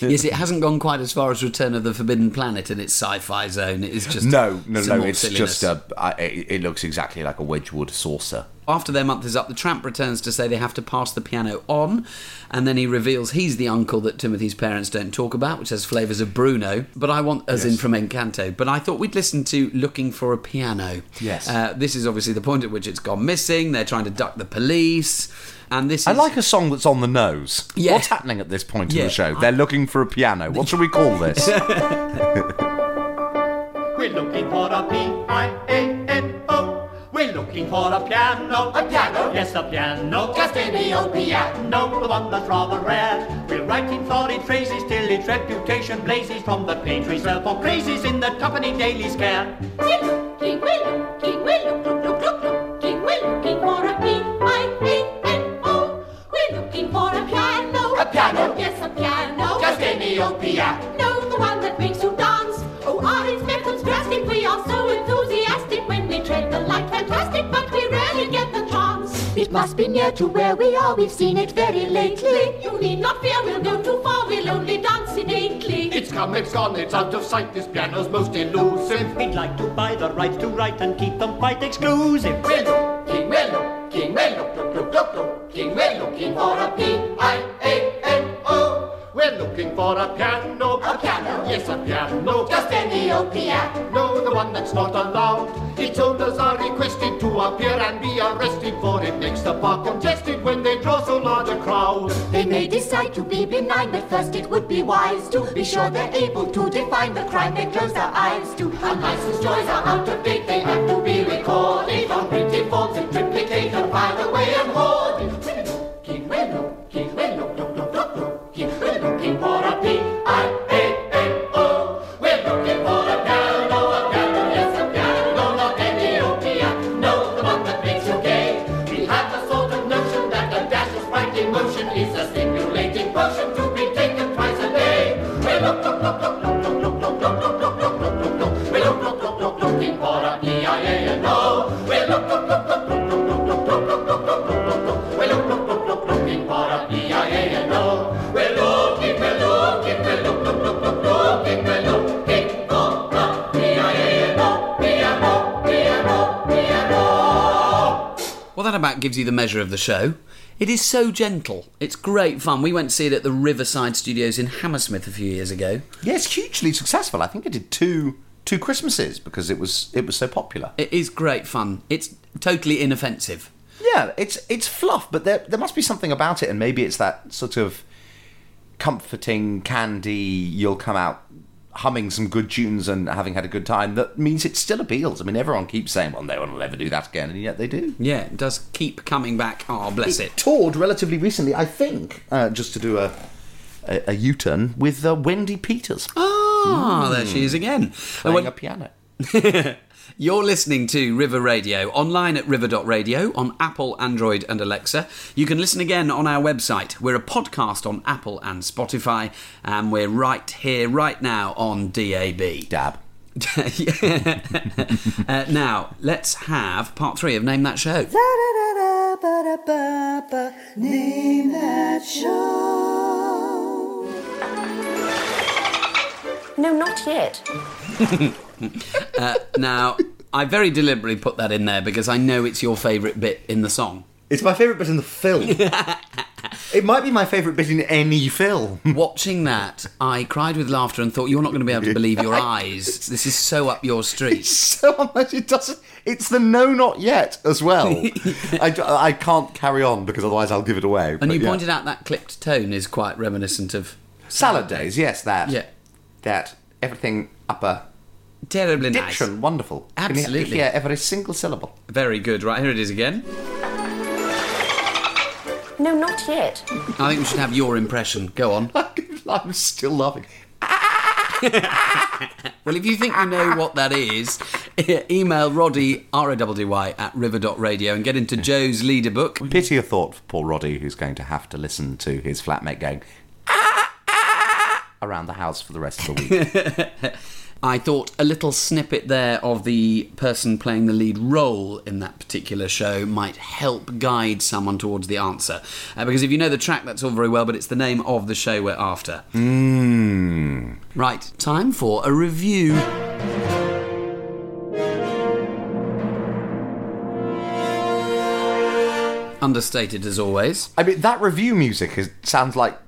it hasn't gone quite as far as Return of the Forbidden Planet in its sci-fi zone. It is just no, no, no. It's silliness. just a. It looks exactly like a Wedgwood saucer. After their month is up, the tramp returns to say they have to pass the piano on, and then he reveals he's the uncle that Timothy's parents don't talk about, which has flavours of Bruno, but I want, as in from Encanto. But I thought we'd listen to Looking for a Piano. Yes. Uh, this is obviously the point at which it's gone missing. They're trying to duck the police, and this is. I like a song that's on the nose. Yeah. What's happening at this point Yeah. in the show? They're looking for a piano. What should we call this? We're looking for a P-I-A-N-O. We're looking for a piano. A piano? Yes, a piano. Just any old piano. The one that's rather rare. We're writing florid phrases till its reputation blazes from the page sell for praises in the Twopenny Daily Scare. We're looking, we're looking, we're look, look, look, look, looking, we're looking for a P-I-A-N-O. We're looking for a piano. A piano? Yes, a piano. Just any old piano. No, the one that makes It must be near to where we are. We've seen it very lately. You need not fear, we'll go too far. We'll only dance innately. It's come, it's gone, it's out of sight. This piano's most elusive. We'd like to buy the rights to write and keep them quite exclusive. We're looking, we're looking, we're look, look, look, look, looking, we're looking for a P-I-A-N-O. We're looking for a piano. A piano? Yes, a piano. Just any old piano. No, the one that's not allowed. Its owners are requested to appear and be arrested for it makes the park congested when they draw so large a crowd. They may decide to be benign, but first it would be wise to be sure they're able to define the crime they close their eyes to. Unlicensed joys are out of date, they have to be recorded on printed forms and triplicate and filed away and hoarded. That gives you the measure of the show. It is so gentle. It's great fun. We went to see it at the Riverside Studios in Hammersmith a few years ago. yeah, it's hugely successful. I think it did two two Christmases because it was it was so popular. It is great fun. It's totally inoffensive. Yeah, it's it's fluff, but there there must be something about it, and maybe it's that sort of comforting candy. You'll come out humming some good tunes and having had a good time. That means it still appeals. I mean, everyone keeps saying, "Well, no one will ever do that again," and yet they do. Yeah, it does keep coming back. Oh, bless it. toured relatively recently, I think, uh, just to do a a, a U-turn with uh, Wendy Peters Ah, there she is again. playing When- a piano. You're listening to River Radio online at river.radio on Apple, Android, and Alexa. You can listen again on our website. We're a podcast on Apple and Spotify, and we're right here, right now on DAB. Dab. Uh, now, let's have part three of Name That Show. Name that show. No, not yet. Uh, now, I very deliberately put that in there because I know it's your favourite bit in the song. It's my favourite bit in the film. it might be my favourite bit in any film. Watching that, I cried with laughter and thought, you're not going to be able to believe your eyes. This is so up your street. so much it doesn't. It's the no, not yet as well. I, I can't carry on because otherwise I'll give it away. And but you yeah. pointed out that clipped tone is quite reminiscent of salad days. Yes, that. Yeah. That everything upper terribly nice. diction, wonderful. Can you Absolutely. hear every single syllable. Very good. Right, here it is again. No, not yet. I think we should have your impression. Go on. I'm still laughing. Well, if you think you know what that is, email Roddy, R-O-D-D-Y, at river.radio and get into Joe's leader book. Pity a thought for poor Roddy, who's going to have to listen to his flatmate going around the house for the rest of the week. I thought a little snippet there of the person playing the lead role in that particular show might help guide someone towards the answer. Uh, because if you know the track, that's all very well, but it's the name of the show we're after. Hmm. Right, time for a review. Understated as always. I mean, that review music is, sounds like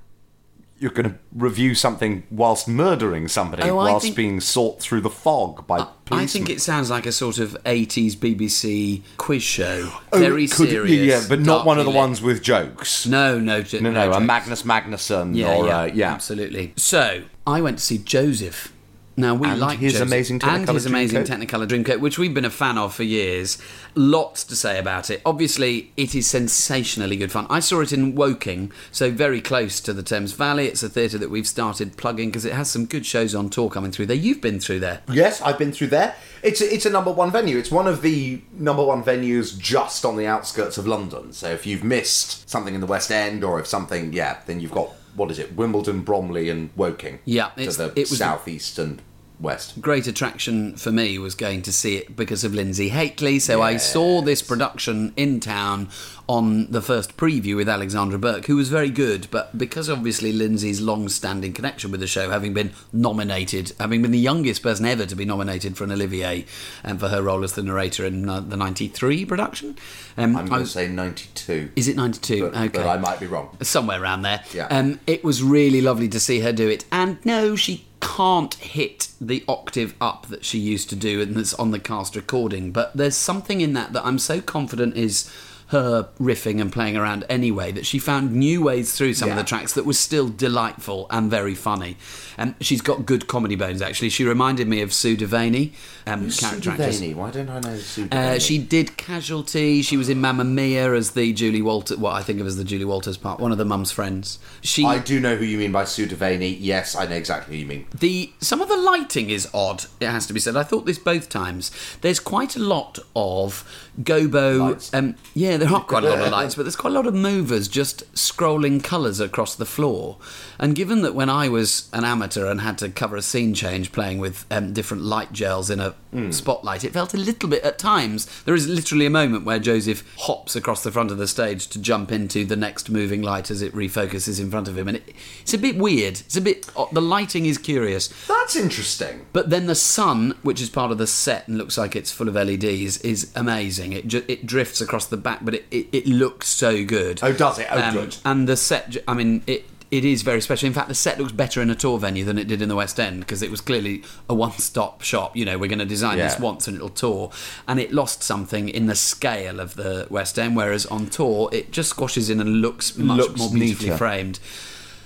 you're going to review something whilst murdering somebody, Oh, whilst think- being sought through the fog by police. I policemen. think it sounds like a sort of 80s BBC quiz show. Oh, Very could- serious. Yeah, but not one of the lit. ones with jokes. No, no, j- no, no, a. Magnus Magnusson Yeah, or yeah, uh, yeah. absolutely. So I went to see Joseph. Now we And like his Joseph. amazing and his Technicolor amazing Dreamcoat. Technicolor Dreamcoat, which we've been a fan of for years. Lots to say about it. Obviously, it is sensationally good fun. I saw it in Woking, so very close to the Thames Valley. It's a theatre that we've started plugging because it has some good shows on tour coming through there. You've been through there. Yes, I've been through there. It's a, it's a number one venue. It's one of the number one venues just on the outskirts of London. So if you've missed something in the West End, or if something, yeah, then you've got what is it? Wimbledon, Bromley, and Woking. Yeah, to the it was- southeast and west. great attraction for me was going to see it because of Linzi Hateley. So I saw this production in town on the first preview with Alexandra Burke, who was very good. But because obviously Linzi's long standing connection with the show, having been nominated, having been the youngest person ever to be nominated for an Olivier and for her role as the narrator in uh, the 93 production. Um, I'm going to say 92. is it 92? But, okay. but I might be wrong. Somewhere around there. Yeah. Um, it was really lovely to see her do it. And no, she can't hit the octave up that she used to do and that's on the cast recording. But there's something in that that I'm so confident is her riffing and playing around anyway that she found new ways through some of the tracks that was still delightful and very funny. And she's got good comedy bones actually. She reminded me of Sue Devaney, um, character actress. Devaney. Why don't I know Sue Uh, she did Casualty. She was in Mamma Mia as the Julie Walters. What I think of as the Julie Walters part, one of the mum's friends. She I do know who you mean by Sue Devaney. Yes, I know exactly who you mean. the some of the lighting is odd. It has to be said. I thought this both times. There's quite a lot of gobo. Um, yeah, there are quite a lot of lights, but there's quite a lot of movers just scrolling colours across the floor. And given that when I was an amateur and had to cover a scene change playing with um, different light gels in a spotlight, it felt a little bit at times. There is literally a moment where Joseph hops across the front of the stage to jump into the next moving light as it refocuses in front of him, and it, it's a bit weird. It's a bit. The lighting is curious. That's interesting. But then the sun, which is part of the set and looks like it's full of LEDs, is amazing. It ju- it drifts across the back, but it, it, it looks so good. Oh, does it? Oh, good. And the set, I mean, it it is very special. In fact, the set looks better in a tour venue than it did in the West End because it was clearly a one-stop shop. You know, we're going to design this once and it'll tour, and it lost something in the scale of the West End. Whereas on tour, it just squashes in and looks much Looks more beautifully neater. framed.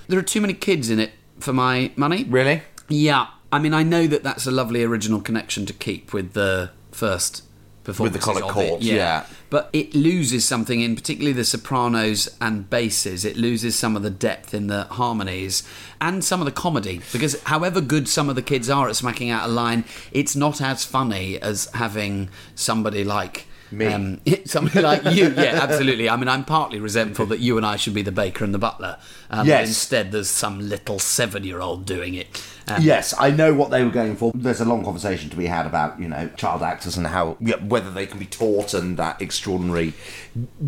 There are too many kids in it for my money. Really? Yeah, I mean, I know that that's a lovely original connection to keep with the first performance Colet Court, yeah. But it loses something in particularly the sopranos and basses. It loses some of the depth in the harmonies and some of the comedy because however good some of the kids are at smacking out a line, it's not as funny as having somebody like Me. somebody like you, yeah, absolutely. I mean, I'm partly resentful that you and I should be the baker and the butler. Um, Yes. Instead, there's some little seven-year-old doing it. Um, Yes, I know what they were going for. There's a long conversation to be had about, you know, child actors and how yeah, whether they can be taught and that extraordinary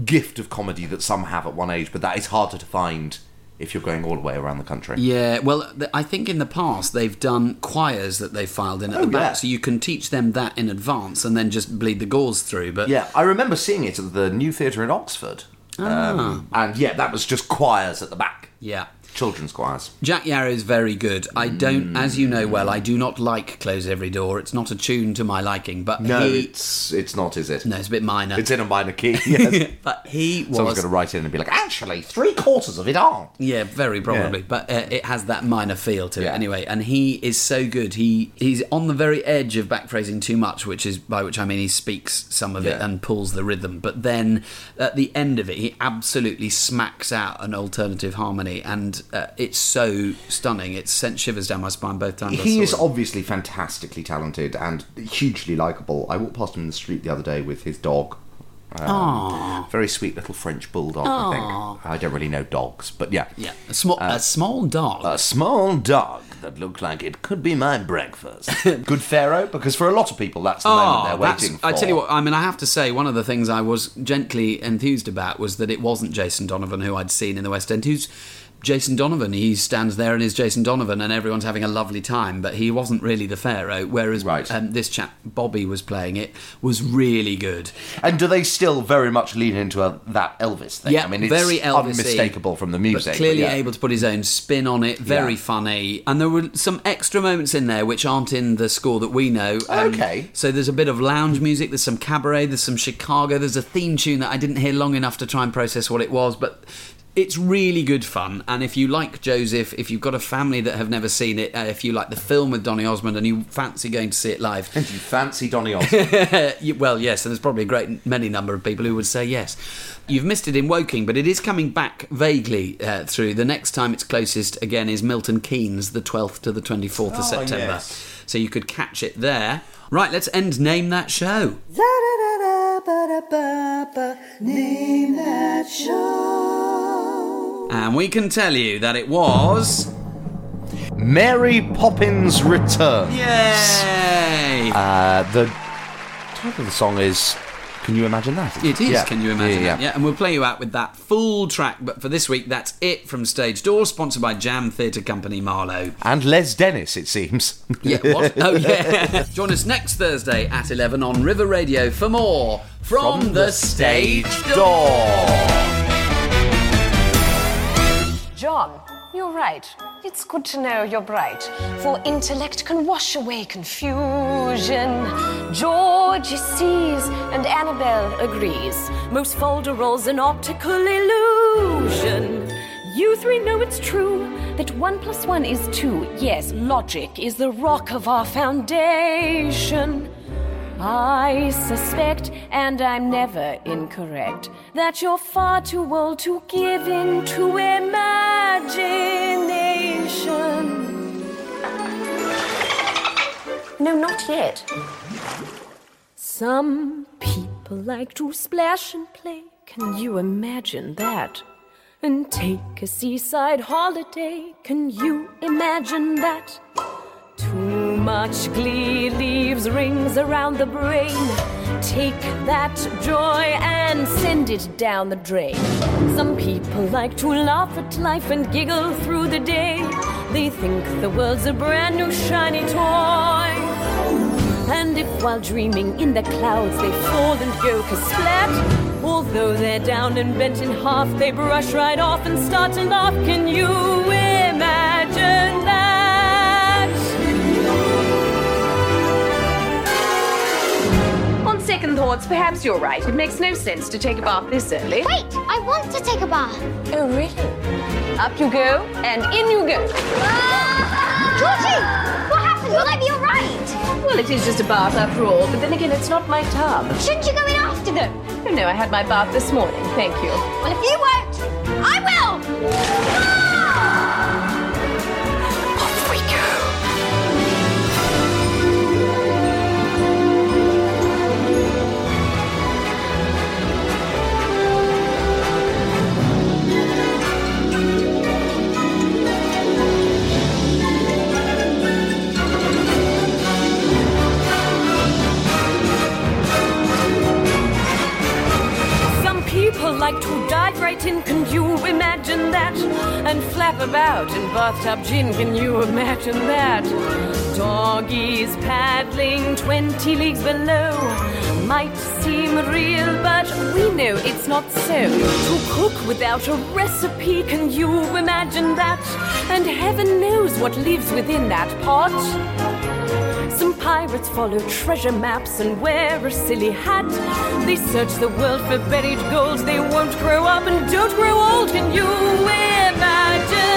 gift of comedy that some have at one age, but that is harder to find if you're going all the way around the country. Yeah, well, I think in the past they've done choirs that they've filed in at Oh, the back, yeah. so you can teach them that in advance and then just bleed the gauze through. But Yeah, I remember seeing it at the New Theatre in Oxford. Um, and yeah, that was just choirs at the back. yeah. Children's choirs. Jack Yarrow is very good. I don't, as you know well, I do not like Close Every Door. It's not a tune to my liking, but No, he, it's it's not, is it? no, it's a bit minor. It's in a minor key. Yes. but he Someone's was going to write in and be like, actually, three quarters of it aren't. Yeah, very probably, but uh, it has that minor feel to it anyway. And he is so good. He he's on the very edge of backphrasing too much, which is by which I mean he speaks some of it and pulls the rhythm. But then at the end of it, he absolutely smacks out an alternative harmony, and uh, it's so stunning. It sent shivers down my spine both times. He is it. obviously fantastically talented and hugely likable. I walked past him in the street the other day with his dog. Um, very sweet little French bulldog, I think. I don't really know dogs, but yeah. yeah, a small a small dog. A small dog that looked like it could be my breakfast. Good Pharaoh, because for a lot of people, that's the moment they're Oh, waiting for. I tell you what, I mean, I have to say, one of the things I was gently enthused about was that it wasn't Jason Donovan who I'd seen in the West End. Who's Jason Donovan? He stands there and is Jason Donovan, and everyone's having a lovely time, but he wasn't really the Pharaoh. Whereas Right. um, this chap, Bobby, was playing it, was really good. And do they still very much lean into a, that Elvis thing? Yeah, I mean, it's very Elvis-y, unmistakable from the music. But clearly yeah. able to put his own spin on it. Very Yeah. funny. And there were some extra moments in there which aren't in the score that we know. Um, Okay. So there's a bit of lounge music, there's some cabaret, there's some Chicago, there's a theme tune that I didn't hear long enough to try and process what it was, but. It's really good fun, and if you like Joseph, if you've got a family that have never seen it, uh, if you like the film with Donny Osmond and you fancy going to see it live, and You fancy Donny Osmond. you- well, yes, and there's probably a great many number of people who would say yes. You've missed it in Woking, but it is coming back vaguely uh, through. The next time it's closest again is Milton Keynes, the 12th to the 24th of Oh, September. yes. So you could catch it there. Right, let's end Name That Show. Name that show. And we can tell you that it was. Mary Poppins Returns. Yay! Uh, the title of the song is. Can you imagine that? It is, Yeah. can you imagine Yeah, that? Yeah, and we'll play you out with that full track. But for this week, that's it from Stage Door, sponsored by Jam Theatre Company Marlow. And Les Dennis, it seems. Yeah, what? Oh, yeah. Join us next Thursday at 11 on River Radio for more From, the, Stage Door. John, you're right. It's good to know you're bright, for intellect can wash away confusion. Georgie sees, and Annabelle agrees. Most folderols an optical illusion. You three know it's true that one plus one is two. Yes, logic is the rock of our foundation. I suspect, and I'm never incorrect, that you're far too old to give in to imagination. No, not yet. Some people like to splash and play. Can you imagine that? And take a seaside holiday. Can you imagine that? Too much glee leaves rings around the brain. Take that joy and send it down the drain. Some people like to laugh at life and giggle through the day. They think the world's a brand new shiny toy. And if while dreaming in the clouds they fall and go kasplat, although they're down and bent in half, they brush right off and start to laugh. Can you imagine second thoughts, perhaps you're right. It makes no sense to take a bath this early. Wait, I want to take a bath. Oh, really? Up you go, and in you go. Ah! Georgie, what happened? Will I be all right? Well, it is just a bath after all, but then again, it's not my tub. Shouldn't you go in after them? Oh, no, I had my bath this morning. Thank you. Well, if you won't, I will. Off like to dive right in. Can you imagine that? And flap about in bathtub gin. Can you imagine that? Doggies paddling 20 leagues below might seem real, but we know it's not so. To cook without a recipe, can you imagine that? And heaven knows what lives within that pot. Some pirates follow treasure maps and wear a silly hat. They search the world for buried gold. They won't grow up and don't grow old. Can you imagine